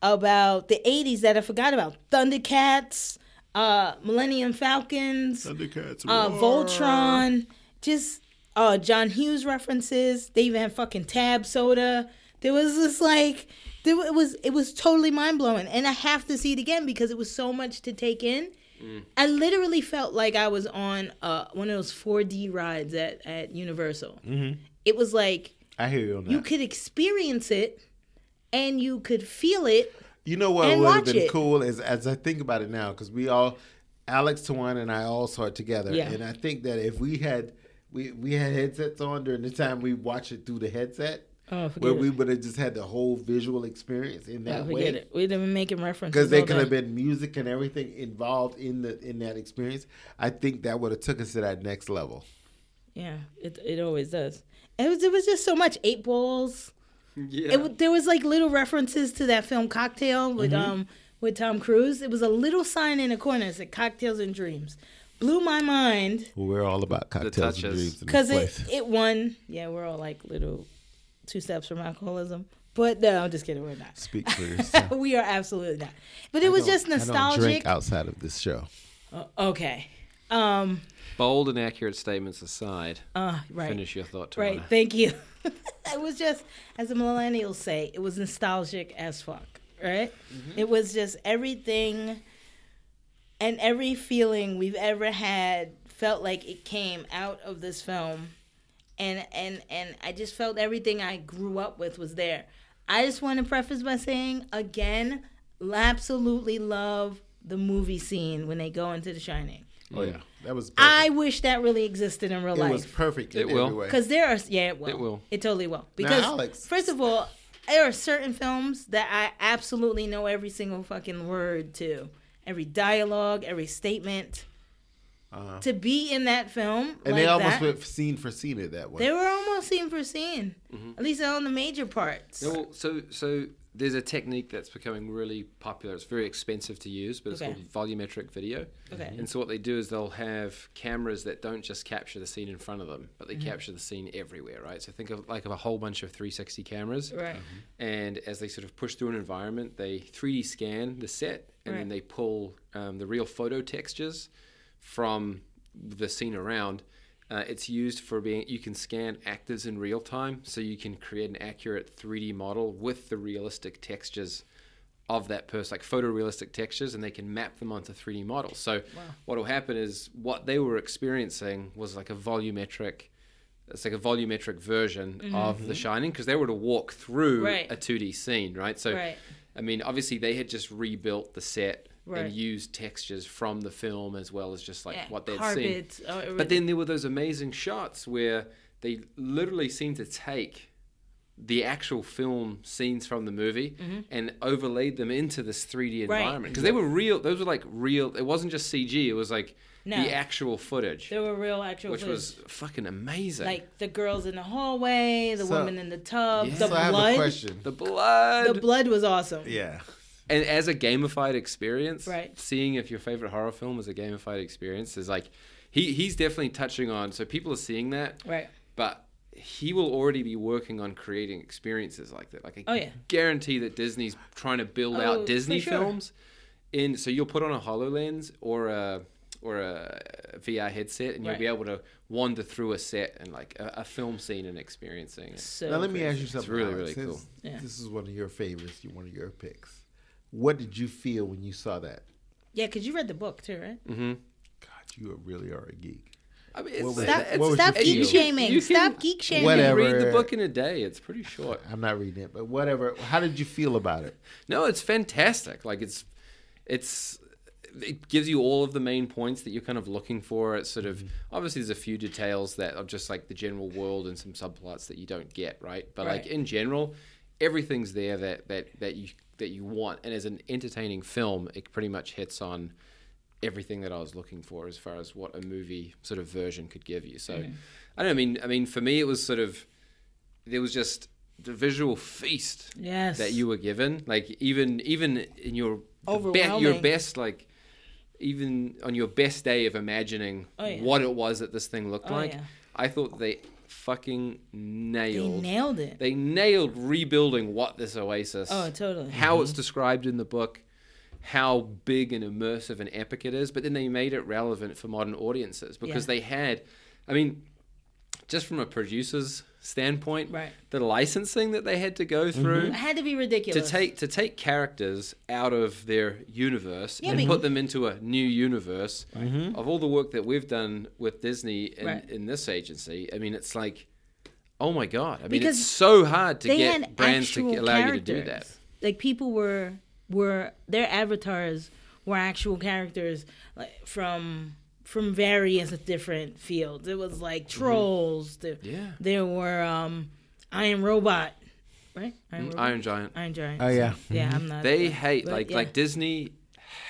about the 80s that I forgot about. Thundercats, uh Millennium Falcons, Thundercats. uh. Voltron, just uh John Hughes references. They even had fucking Tab Soda. There was this like there it was it was totally mind blowing, and I have to see it again because it was so much to take in. I literally felt like I was on uh, one of those 4D rides at at Universal. Mm-hmm. It was like I hear you on that. you could experience it, and you could feel it. You know what would have been it. cool is as I think about it now, because we all, Alex Tawan and I all saw it together, Yeah. and I think that if we had, we we had headsets on during the time we watched it through the headset, Oh, where it. we would have just had the whole visual experience in Oh, that forget way. it. We'd have been making references Because there could have been music and everything involved in the in that experience. I think that would have took us to that next level. Yeah, it it always does. It was it was just so much eight balls. Yeah. It, there was like little references to that film Cocktail with Mm-hmm. um with Tom Cruise. It was a little sign in the corner that said Cocktails and Dreams. Blew my mind Well, we're all about cocktails and dreams because it it won. Yeah, we're all like little two steps from alcoholism. But no, I'm just kidding. We're not. Speak for yourself. we are absolutely not. But it was just I don't nostalgic. drink outside of this show. Uh, okay. Um. Bold and accurate statements aside, Uh. Right. finish your thought, Right. Thank you. it was just, as the millennials say, it was nostalgic as fuck. Right. It was just everything, and every feeling we've ever had felt like it came out of this film, and and and I just felt everything I grew up with was there. I just want to preface by saying again, absolutely love the movie scene when they go into The Shining. Oh yeah, that was. Perfect. I wish that really existed in real it life. It was perfect. In It will. every. Because there are, yeah, it will. It will. It totally will. Because Alex- first of all, there are certain films that I absolutely know every single fucking word to, every dialogue, every statement. to be in that film. Uh-huh. And like they almost that, went scene for scene it that way. They were almost scene for scene, Mm-hmm. at least on the major parts. Yeah, well, so so there's a technique that's becoming really popular. It's very expensive to use, but it's Okay. called volumetric video. Okay. And so what they do is they'll have cameras that don't just capture the scene in front of them, but they Mm-hmm. capture the scene everywhere, right? So think of like of a whole bunch of 360 cameras. Right. And as they sort of push through an environment, they 3D scan the set and then they pull um, the real photo textures from the scene around. Uh, it's used for being you can scan actors in real time, so you can create an accurate 3D model with the realistic textures of that person, like photorealistic textures, and they can map them onto 3D models. So what will happen is what they were experiencing was like a volumetric. It's like a volumetric version of The Shining because they were to walk through Mm-hmm. Right. a 2D scene, right? So, Right. I mean, obviously they had just rebuilt the set Right. and used textures from the film as well as just like Yeah, what they'd seen. oh, everything. But then there were those amazing shots where they literally seemed to take the actual film scenes from the movie and overlaid them into this 3D Mm-hmm. Right. environment because they were real. Those were like real. It wasn't just CG. It was like No. the actual footage, There were real actual which footage. was fucking amazing. like the girls in the hallway, the So- woman in the tub, Yeah. the so I have a blood. question. the blood. The blood was awesome. Yeah. And as a gamified experience, Right. Seeing if your favorite horror film was a gamified experience is like he he's definitely touching on. So people are seeing that, Right. but he will already be working on creating experiences like that. Like I Oh, yeah. guarantee that Disney's trying to build Oh, out Disney sure. films. In so you'll put on a Hololens or a or a VR headset, and you'll Right. be able to wander through a set and like a, a film scene and experiencing it. So now let me ask you something. It's really, really since cool. Yeah. This is one of your favorites. You one of your picks. What did you feel when you saw that? Yeah, because you read the book too, right? Mm-hmm. God, you really are a geek. I mean, it's, Stop, it's- what stop geek feel? shaming. You can- stop geek shaming. Whatever. read the book in a day. It's pretty short. I'm not reading it, but whatever. How did you feel about it? No, it's fantastic. Like it's it's it gives you all of the main points that you're kind of looking for. It's sort of obviously there's a few details that are just like the general world and some subplots that you don't get, right? But like in general, everything's there that that that you that you want. And as an entertaining film, it pretty much hits on everything that I was looking for as far as what a movie sort of version could give you. So mm-hmm. I don't know, I mean I mean for me it was sort of there was just the visual feast Yes. that you were given. Like even even in your the be- your best like even on your best day of imagining Oh, yeah. what it was that this thing looked Oh, like, yeah. I thought they fucking They nailed. nailed it. They nailed rebuilding what this oasis. Oh, totally. How it's mm-hmm. described in the book, how big and immersive and epic it is, but then they made it relevant for modern audiences because Yeah. they had, I mean, just from a producer's standpoint, Right. the licensing that they had to go mm-hmm. through It had to be ridiculous to take to take characters out of their universe Yeah, and but- put them into a new universe mm-hmm. of all the work that we've done with Disney in, Right. in this agency. I mean, it's like, oh my god! I mean, Because it's so hard to get brands to allow characters. you to do that. Like people were were their avatars were actual characters like from from various different fields. It was like trolls. Mm-hmm. Yeah. there were um Iron Robot, right? Iron, Robot? Iron Giant. Iron Giant. Oh, yeah. yeah. I'm not. They yeah. hate But, like yeah. like Disney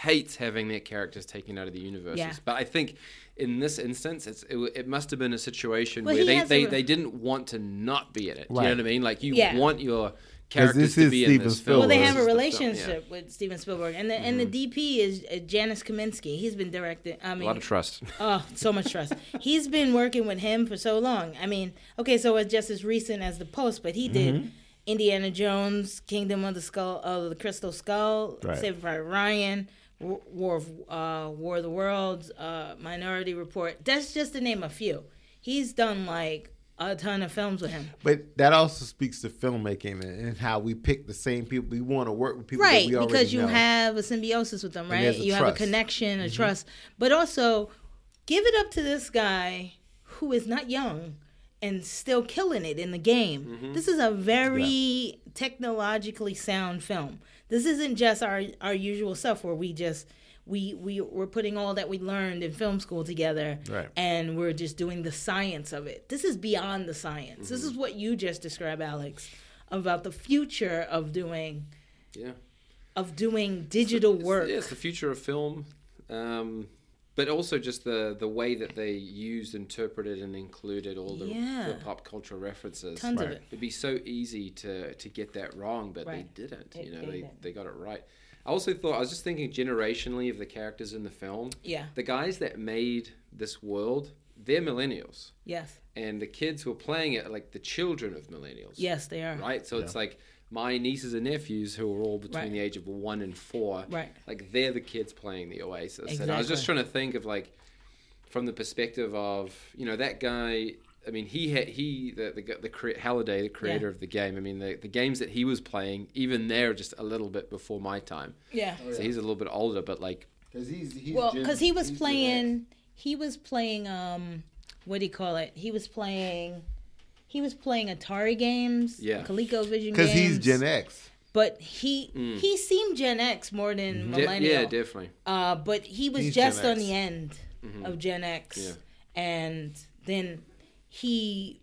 hates having their characters taken out of the universes. Yeah. But I think in this instance, it's, it, it must have been a situation Well, where they, they, a- they didn't want to not be in it. Do you know what I mean? Like you Yeah. want your characters this to is be in Steven this film. Well, they have a This is the film, yeah. relationship with Steven Spielberg, and the and the DP is uh, Janusz Kaminski. He's been directing. I A mean, a lot of trust. Oh, so much trust. He's been working with him for so long. I mean, okay, so it's just as recent as the post, but he did Mm-hmm. Indiana Jones, Kingdom of the Skull, of the Crystal Skull, Right. Saving Private Ryan, War War of uh, War of the Worlds, uh, Minority Report. That's just to name a few. He's done like a ton of films with him. But that also speaks to filmmaking and, and how we pick the same people. We want to work with people right that we already because you know. have a symbiosis with them right you have a trust. Mm-hmm. connection a trust but also give it up to this guy who is not young and still killing it in the game Mm-hmm. this is a very technologically sound film this isn't just our our usual stuff where we just we we we're putting all that we learned in film school together Right. and we're just doing the science of it this is beyond the science this is Mm-hmm. what you just described alex about the future of doing Yeah. of doing digital It's- work. Yeah, it's the future of film. Um, but also just the the way that they used, interpreted, and included all the, Yeah. the pop culture references. Tons of it. It'd be so easy to to get that wrong, but Right. they didn't. They- you know, they they, didn't. they got it right. I also thought I was just thinking generationally of the characters in the film. Yeah. The guys that made this world, they're millennials, Yes. and the kids who are playing it are like the children of millennials. Yes, they are. Right. So it's like my nieces and nephews who are all between Right. the age of one and four. Right. Like they're the kids playing the Oasis, Exactly. and I was just trying to think of like from the perspective of you know that guy. I mean, he had he the the, the cre- Halliday, the creator Yeah. of the game. I mean, the the games that he was playing, even they're just a little bit before my time. Yeah. So he's a little bit older, but like Because he's, he's Well, because he was he's Gen X. playing, he was playing, um, what do you call it? He was playing, he was playing Atari games, Yeah. ColecoVision games. Because he's Gen X. But he Mm. he seemed Gen X more than de- millennial. yeah, definitely. Uh, but he was He's just on the end of Gen X, Mm-hmm. Yeah. and then he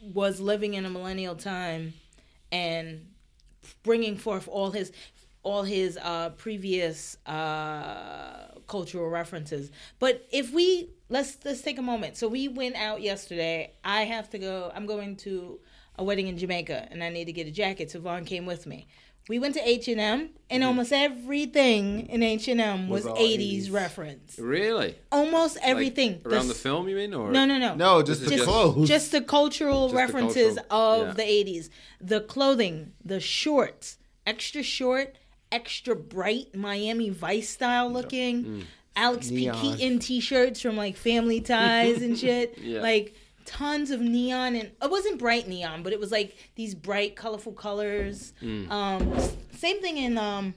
was living in a millennial time and bringing forth all his all his uh, previous uh, cultural references. But if we let's let's take a moment. So we went out yesterday. I have to go. I'm going to a wedding in Jamaica, and I need to get a jacket. So Vaughn came with me. We went to H and M, and almost everything in H and M was, Was 80s, 80s. reference. Really? Almost Like, everything around the, s- film, you mean, or No, no, no. No, just This the is just- clothes. Just the cultural Just the references cultural, of yeah. the 80s. The clothing, the shorts, extra short, extra bright Miami Vice style looking. Mm. Alex P Keaton t shirts from like Family Ties and shit. Yeah. Like tons of neon and it wasn't bright neon, but it was like these bright, colorful colors. Mm. Um, same thing in um.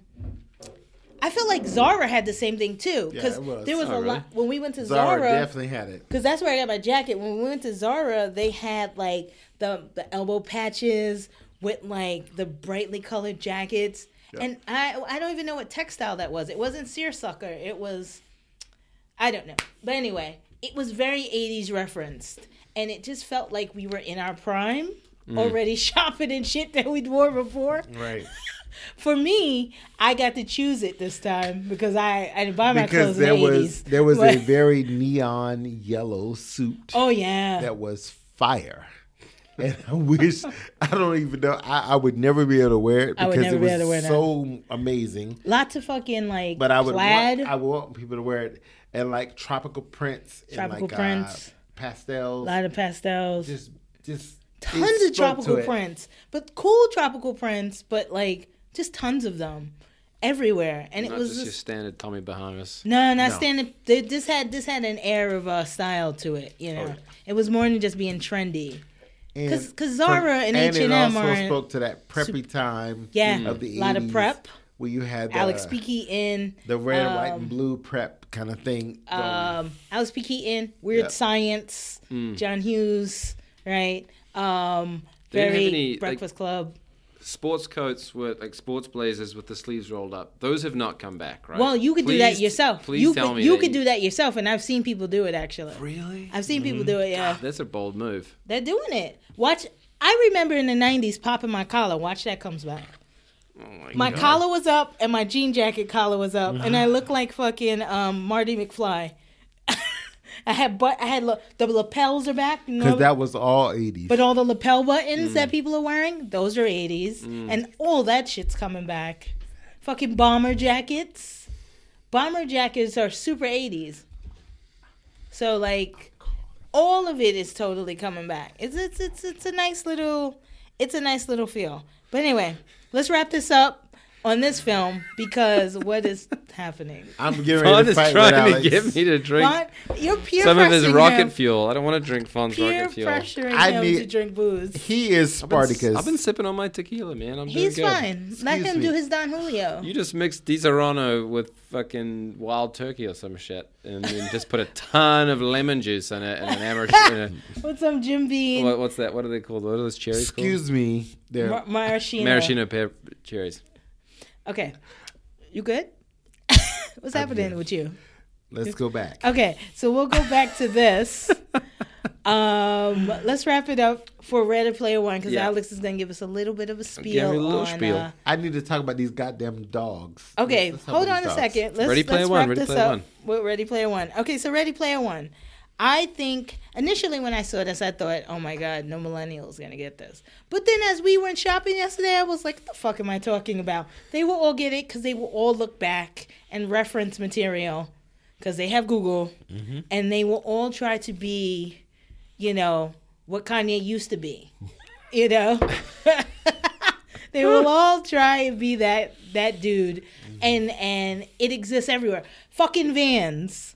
I feel like Zara had the same thing too because it was. there was Oh, a really? lot when we went to Zara, Zara definitely had it. because that's where I got my jacket. When we went to Zara, they had like the the elbow patches with like the brightly colored jackets, and I I don't even know what textile that was. It wasn't seersucker. It was I don't know. But anyway, it was very 80s referenced, and it just felt like we were in our prime. Already shopping and shit that we'd wore before. Right. For me, I got to choose it this time because I, I didn't buy my because clothes there in the was 80s. there was a very neon yellow suit oh yeah, that was fire. And I wish I don't even know I, I would never be able to wear it because it was wear that. so amazing. lots of fucking like But I would plaid. want, I want people to wear it and like tropical prints and Tropical like prints. uh, pastels. a lot of pastels, just just tons of spoke to tropical prints, but cool tropical prints, but like just tons of them everywhere, and not it was just your just, standard Tommy Bahamas. no, not No. standing. they- This had this had an air of uh, style to it. You know, yeah. it was more than just being trendy. And 'Cause- 'cause Zara and and H&M it also are spoke to that preppy time Yeah, of the a lot of prep. Where you had the, Alex P. Keaton, the red, white, um, and blue prep kind of thing. going. um, Alex P. Keaton, Weird Yeah. Science, John Hughes, right? Um, They didn't have very any, like- Breakfast Club. Sports coats with like sports blazers with the sleeves rolled up. Those have not come back, right? Well, you could do that yourself. Please you tell could, me you that could do that yourself, and I've seen people do it actually. Really? I've seen Mm-hmm. people do it. Yeah, That's a bold move. they're doing it. Watch. I remember in the '90s popping my collar. Watch that comes back. Oh my, My collar was up, and my jean jacket collar was up, and I looked like fucking um, Marty McFly. I had but I had la- the lapels are back. you know, Because that was all 80s. But all the lapel buttons Mm. that people are wearing, those are 80s. And all that shit's coming back. Fucking bomber jackets. Bomber jackets are super 80s. So like all of it is totally coming back. It's it's it's it's a nice little it's a nice little feel. But anyway, let's wrap this up on this film because what is happening? I'm getting ready to is fight with trying to Alex. get me to drink Vaughn, you're peer some of his pressuring rocket him. fuel. I don't want to drink Vaughn's Peer rocket fuel. pressuring I him need- to drink booze. He is I've been, Spartacus. I've been sipping on my tequila, man. I'm He's doing good. fine. Let Excuse him do his Don Julio. You just mixed Di with fucking wild turkey or some shit, and then just put a ton of lemon juice in it and an amaretto. With some Jim Beam, what, what's that? What are they called? What are those cherries Excuse me. There. Mar- maraschino. called? Maraschino pear cherries. Okay, you good? What's happening with you? Let's go back. Okay, so we'll go back to this. Um, let's wrap it up for Ready Player One because Yeah. Alex is going to give us a little bit of a spiel. Give spiel. me a little on, spiel. uh, I need to talk about these goddamn dogs. Okay, Let's- let's hold on a dogs. second. Let's, Ready Player let's One, wrap Ready this Player up One. with Ready Player One. Okay, so Ready Player One. I think initially when I saw this, I thought, "Oh my God, no millennials gonna get this." But then as we went shopping yesterday, I was like, "What the fuck am I talking about?" They will all get it because they will all look back and reference material because they have Google, Mm-hmm. and they will all try to be, you know, what Kanye used to be. You know, they will all try and be that that dude, and and it exists everywhere. Fucking Vans.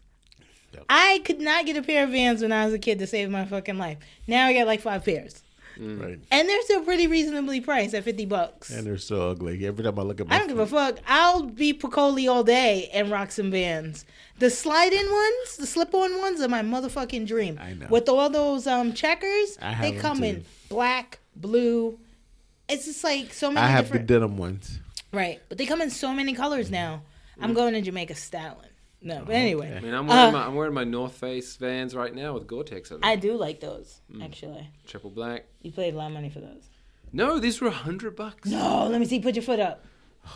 I could not get a pair of Vans when I was a kid to save my fucking life. Now I got like five pairs, Right. and they're still pretty reasonably priced at fifty bucks. And they're so ugly. Every time I look at my I don't give a fuck. I'll be Piccoli all day and rock some Vans. The slide-in ones, the slip-on ones, are my motherfucking dream. I know. With all those um checkers, I they them come in black, blue. It's just like so many I have the denim ones. right, but they come in so many colors now. I'm going to Jamaica styling. No, but anyway, I mean, I'm wearing, Uh, my, I'm wearing my North Face Vans right now with Gore-Tex on them. I do like those. Actually, Triple black. you paid a lot of money for those. No, these were a hundred bucks. No, let me see. Put your foot up.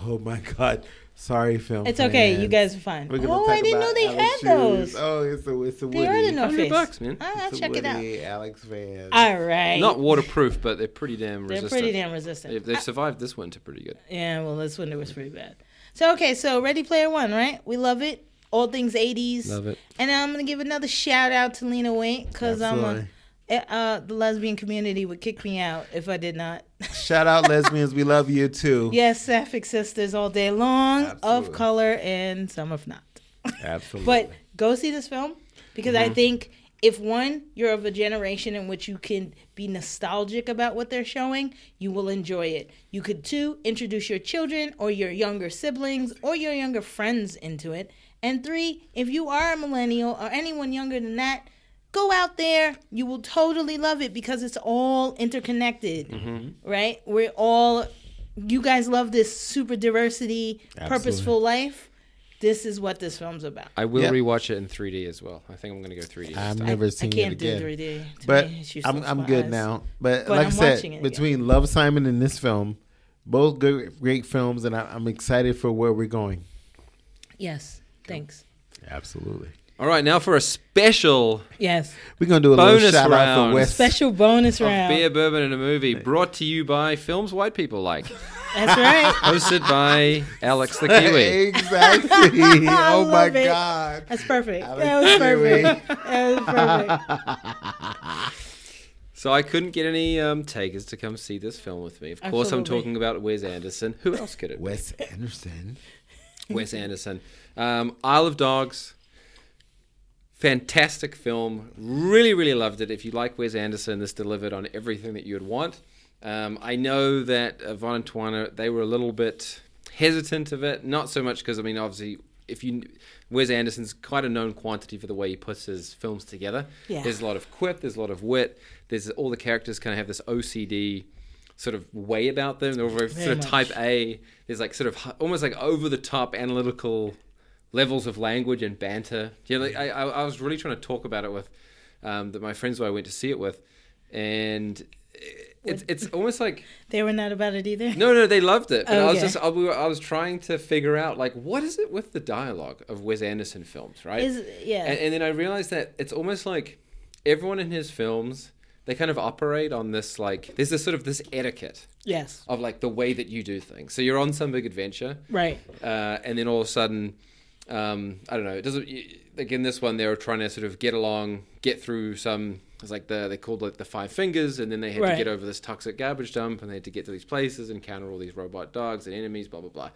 Oh my god. Sorry, film. It's okay. You guys are fine. We're Oh, I didn't know they Alex had shoes. those. Oh, it's a it's a They are the Woody. North 100 Face. bucks, man. I'll It's a check it out. Alex Van. All right. Not waterproof, but they're pretty damn They're resistant. pretty damn resistant. They've, they've survived this winter pretty good. Yeah, well, this winter was pretty bad. So okay, so Ready Player One, right? We love it. All things '80s. Love it. And I'm gonna give another shout out to Lena Waithe because I'm a, uh, the lesbian community would kick me out if I did not. Shout out lesbians. We love you too. yes, sapphic sisters all day long, of color and some of not. Absolutely. But go see this film because I think if one, you're of a generation in which you can be nostalgic about what they're showing, you will enjoy it. You could two, introduce your children or your younger siblings or your younger friends into it. And three, if you are a millennial or anyone younger than that, go out there. You will totally love it because it's all interconnected, mm-hmm. right? We're all, you guys love this super diversity, purposeful life. This is what this film's about. I will Yep. rewatch it in 3D as well. I think I'm going to go 3D. this I've time. never I seen can't it do again. 3D. But me, I'm I'm good eyes. now. But, But like I'm I said, watching again. between Love Simon and this film, both good, great films, and I, I'm excited for where we're going. Yes. Thanks. Absolutely. All right, now for a special Yes. We're gonna do a Bonus little shout out round. for West. Special bonus of round. beer, bourbon, and a movie brought to you by Films White People Like, That's right. hosted by Alex the Kiwi. exactly. oh my love it. god. That's perfect. Alex That was Kiwi. perfect. That was perfect. So I couldn't get any um, takers to come see this film with me. Of course, I'm Absolutely. talking about Wes Anderson. Who else could it be? Wes Anderson. Wes Anderson. Um, Isle of Dogs. Fantastic film. Really, really loved it. If you like Wes Anderson, this delivered on everything that you would want. Um, I know that uh, Vaughn and Tawana, they were a little bit hesitant of it. Not so much because, I mean, obviously, if you. Wes Anderson's quite a known quantity for the way he puts his films together. Yeah. There's a lot of quip, there's a lot of wit. There's all the characters kind of have this OCD sort of way about them. They're very, Very sort of much. type A. There's like sort of almost like over the top analytical levels of language and banter. Yeah, like I, I, was really trying to talk about it with um, that my friends who I went to see it with, and it's it's almost like They were not about it either. no, no, they loved it. But I was just I, I was trying to figure out like what is it with the dialogue of Wes Anderson films, right? Is yeah. And, and then I realized that it's almost like everyone in his films they kind of operate on this like there's this sort of this etiquette yes. of like the way that you do things. So you're on some big adventure, Right. uh, and then all of a sudden, um, I don't know. It doesn't like in this one they were trying to sort of get along, get through some. It's like the they called like the five fingers, and then they had Right. to get over this toxic garbage dump, and they had to get to these places, encounter all these robot dogs and enemies, blah blah blah.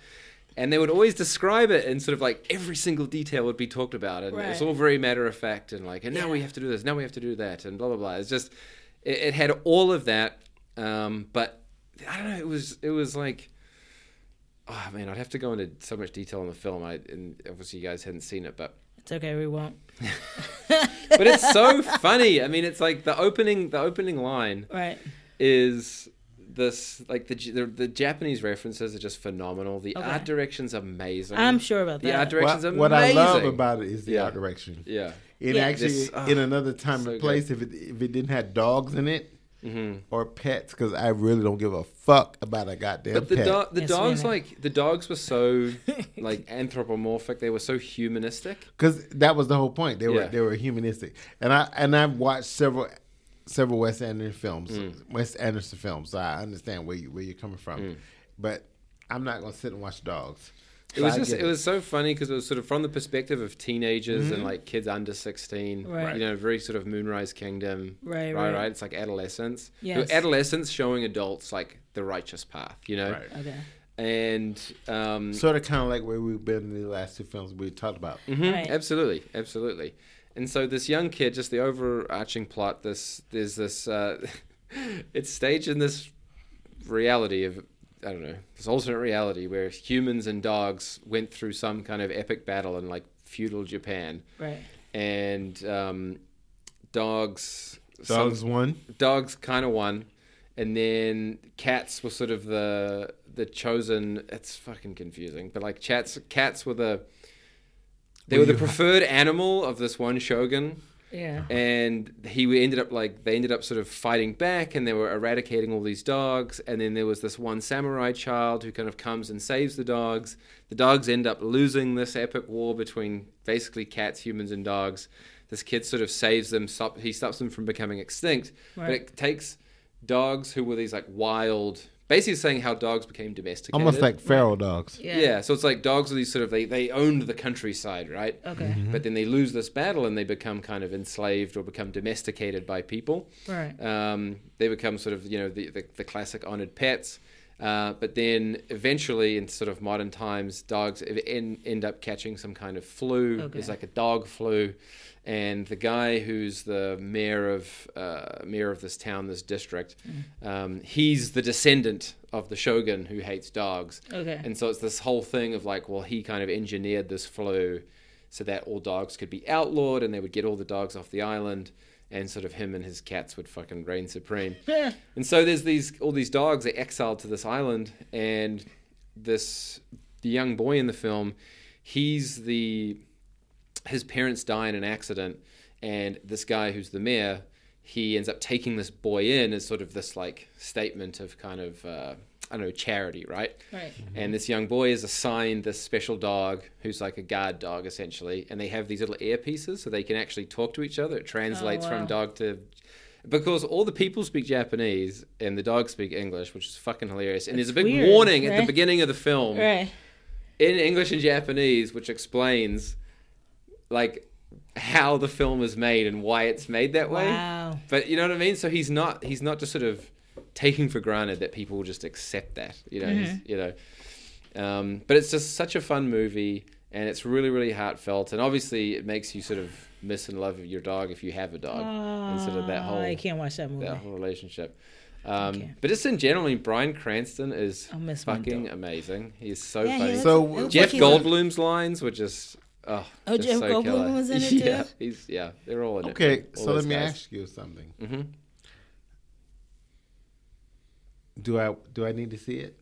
And they would always describe it, and sort of like every single detail would be talked about, and it's all very matter of fact, and like, and now we have to do this, now we have to do that, and blah blah blah. It's just, it, it had all of that, um, but I don't know. It was it was like oh man, I'd have to go into so much detail on the film. I and obviously you guys hadn't seen it, but It's okay. We won't. but it's so funny. I mean, it's like the opening the opening line Right. is this like the, the the Japanese references are just phenomenal. The Okay. art direction's amazing. I'm sure about that. the art direction's What, amazing. what I love about it is the Yeah. art direction. yeah. It Yeah. actually This- ah, in another time so and place if it if it didn't have dogs in it hmm or pets because I really don't give a fuck about a goddamn But the pet. do- the Yes, dogs really. like the dogs were so like anthropomorphic. They were so humanistic. because that was the whole point. They were Yeah. they were humanistic, and I and I've watched several several Wes Anderson films, Mm. Wes Anderson films. So I understand where you where you're coming from, Mm. but I'm not gonna sit and watch dogs. It was just, it was so funny because it was sort of from the perspective of teenagers and like kids under sixteen. Right. You know, very sort of Moonrise Kingdom. Right, Right. right. Right. It's like adolescence. Yes. Adolescence showing adults like the righteous path. You know. Right. Okay. And um, sort of kind of like where we've been in the last two films we talked about. Mhm, Right. Absolutely, absolutely. And so this young kid, just the overarching plot, this there's this uh, it's staged in this reality of I don't know this alternate reality where humans and dogs went through some kind of epic battle in like feudal Japan, Right. and um, dogs some- Dogs one. dogs kind of won, and then cats were sort of the the chosen. It's fucking confusing, but like cats cats were the they Were were the you- preferred animal of this one shogun, Yeah. and he we ended up like they ended up sort of fighting back, and they were eradicating all these dogs, and then there was this one samurai child who kind of comes and saves the dogs. The dogs end up losing this epic war between basically cats, humans, and dogs. This kid sort of saves them. Stop, he stops them from becoming extinct, but it takes dogs who were these like wild, basically saying how dogs became domesticated. Almost like feral dogs. Yeah. yeah. So it's like dogs are these sort of they they owned the countryside, right? Okay. Mm-hmm. But then they lose this battle and they become kind of enslaved or become domesticated by people. Right. Um, they become sort of you know the the, the classic honored pets. Uh, but then eventually, in sort of modern times, dogs end, end up catching some kind of flu. Okay. It's like a dog flu, and the guy who's the mayor of uh, mayor of this town, this district, Mm. um, he's the descendant of the shogun who hates dogs. Okay. And so it's this whole thing of like, well, he kind of engineered this flu so that all dogs could be outlawed and they would get all the dogs off the island and sort of him and his cats would fucking reign supreme. Yeah. And so there's these all these dogs are exiled to this island and this the young boy in the film, he's the his parents die in an accident and this guy who's the mayor he ends up taking this boy in as sort of this like statement of kind of uh, I don't know charity, right? Right. And mm-hmm. this young boy is assigned this special dog who's like a guard dog essentially, and they have these little earpieces so they can actually talk to each other. It translates oh, wow. from dog to because all the people speak Japanese and the dogs speak English, which is fucking hilarious. And there's a big weird, warning at the beginning of the film Right. in English and Japanese, which explains like how the film is made and why it's made that way. Wow. But you know what I mean? So he's not he's not just sort of taking for granted that people will just accept that. You know, Mm-hmm. you know. Um, but it's just such a fun movie, and it's really really heartfelt, and obviously it makes you sort of miss and love your dog if you have a dog, and sort of that Oh, whole I can't watch that movie. that whole relationship. Um, But just in general, I mean, Bryan Cranston is miss fucking amazing. He's so Yeah, he funny. looks- So, it looks Jeff like he's a- Goldblum's lines were just oh, Oh, just Jeff so Goldblum killer. was in it yeah, too? he's yeah, they're all in it. Okay, so let those me ask you something. hmm Do I do I need to see it?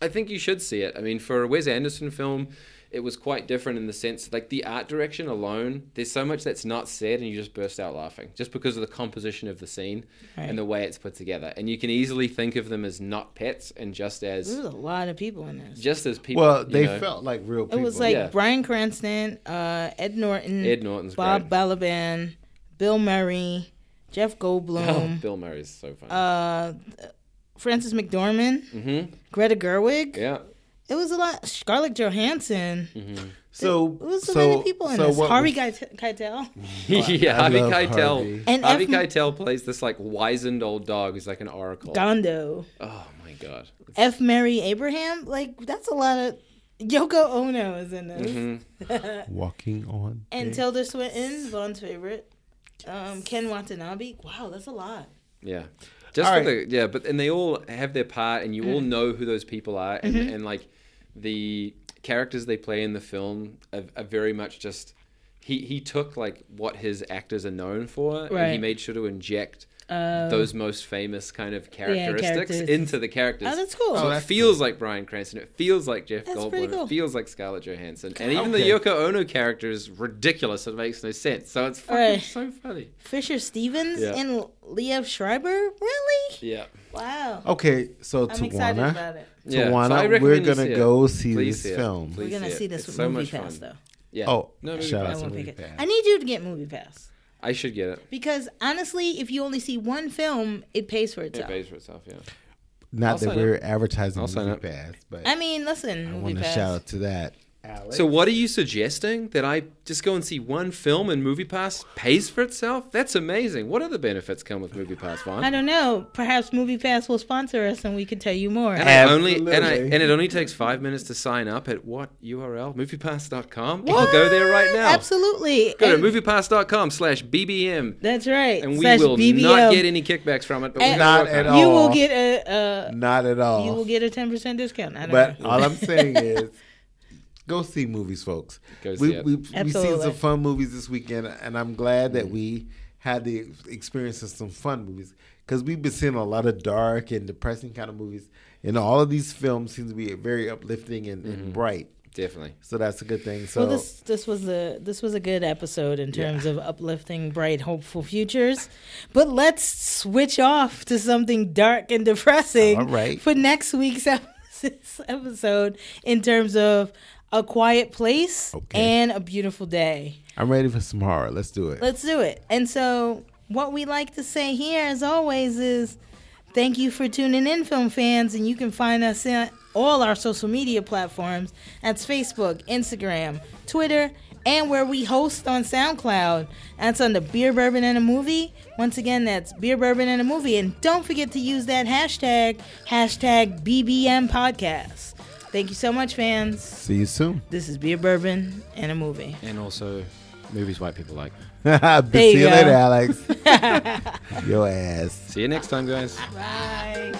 I think you should see it. I mean, for a Wes Anderson film, it was quite different in the sense, like the art direction alone. There's so much that's not said, and you just burst out laughing just because of the composition of the scene Right. and the way it's put together. And you can easily think of them as not pets and just as There was a lot of people in this. just as people. Well, you they know. felt like real people It was like Yeah. Bryan Cranston, uh, Ed Norton, Ed Norton's Bob great. Balaban, Bill Murray, Jeff Oh, Goldblum, Bill Murray's so funny. uh, Frances McDormand, hmm Greta Gerwig. Yeah. It was a lot. Scarlett Johansson. hmm so It was so, so many people in so this. what Harvey was- Keitel. Keitel. yeah, I Harvey Keitel. Harvey. And Harvey F. Keitel plays this like wizened old dog who's like an oracle. Gondo. Oh my god. F. Murray Abraham. Like that's a lot of. Yoko Ono is in this. Mhm. walking on. And air. Tilda Swinton, Vaughn's favorite. Um, Ken Watanabe. Wow, that's a lot. Yeah. Just All for the yeah, but and they all have their part, and you all mm-hmm. know who those people are, and, mm-hmm. and like the characters they play in the film are, are very much just he he took like what his actors are known for, and he made sure to inject Uh, those most famous kind of characteristics characters. into the characters. Oh, that's cool. So Oh, it that's feels like Bryan Cranston. It feels like Jeff That's Goldblum. cool. It feels like Scarlett Johansson. And even Okay. the Yoko Ono character is ridiculous. It makes no sense. So it's fucking Right. so funny. Fisher Stevens Yeah. and Liev Schreiber? Really? Yeah. Wow. Okay, so I'm excited Tawana, about it. Yeah, so Tawana, recommend we're gonna go see Please this see film. Please We're gonna see see it. this It's with so Movie much Pass fun. though. Yeah. Oh, no, movie shout out I to won't Movie pick it. Pass. I need you to get Movie Pass I should get it. because honestly, if you only see one film, it pays for itself. It itself. pays for itself. Yeah. Not I'll that sign we're advertising I'll sign Movie up. Pass, but I mean, listen, I Movie want to Pass. shout out to that. So what are you suggesting? That I just go and see one film and Movie Pass pays for itself? That's amazing. What other benefits come with Movie Pass, Vaughn? I don't know. Perhaps Movie Pass will sponsor us, and we can tell you more. And I only and I Absolutely. and it only takes five minutes to sign up at what URL? Moviepass.com. I'll go there right now. Absolutely. Go to And- moviepass.com slash BBM. That's right. And we Slash will BBM. not get any kickbacks from it, but we're Not at all. You will get a. Not at all. you will get a ten percent discount. I don't But know. all I'm saying is, go see movies, folks. Go see we, it. we, we've seen some fun movies this weekend, and I'm glad Mm. that we had the experience of some fun movies because we've been seeing a lot of dark and depressing kind of movies, and all of these films seem to be very uplifting and, Mm-hmm. and bright. Definitely. So that's a good thing. So well, this this was a this was a good episode in terms of uplifting, bright, hopeful futures. But let's switch off to something dark and depressing All right. for next week's ep- episode in terms of a quiet place Okay. and a beautiful day. I'm ready for some horror. Let's do it. Let's do it. And so, what we like to say here, as always, is thank you for tuning in, film fans. And you can find us on all our social media platforms that's Facebook, Instagram, Twitter, and where we host on SoundCloud. That's on the Beer Bourbon and a Movie. Once again, that's Beer Bourbon and a Movie. And don't forget to use that hashtag, hashtag BBM Podcast. Thank you so much, fans. See you soon. This is Beer Bourbon and a Movie. And also movies white people like. See you you go. later, Alex. Your ass. See you next time, guys. Bye.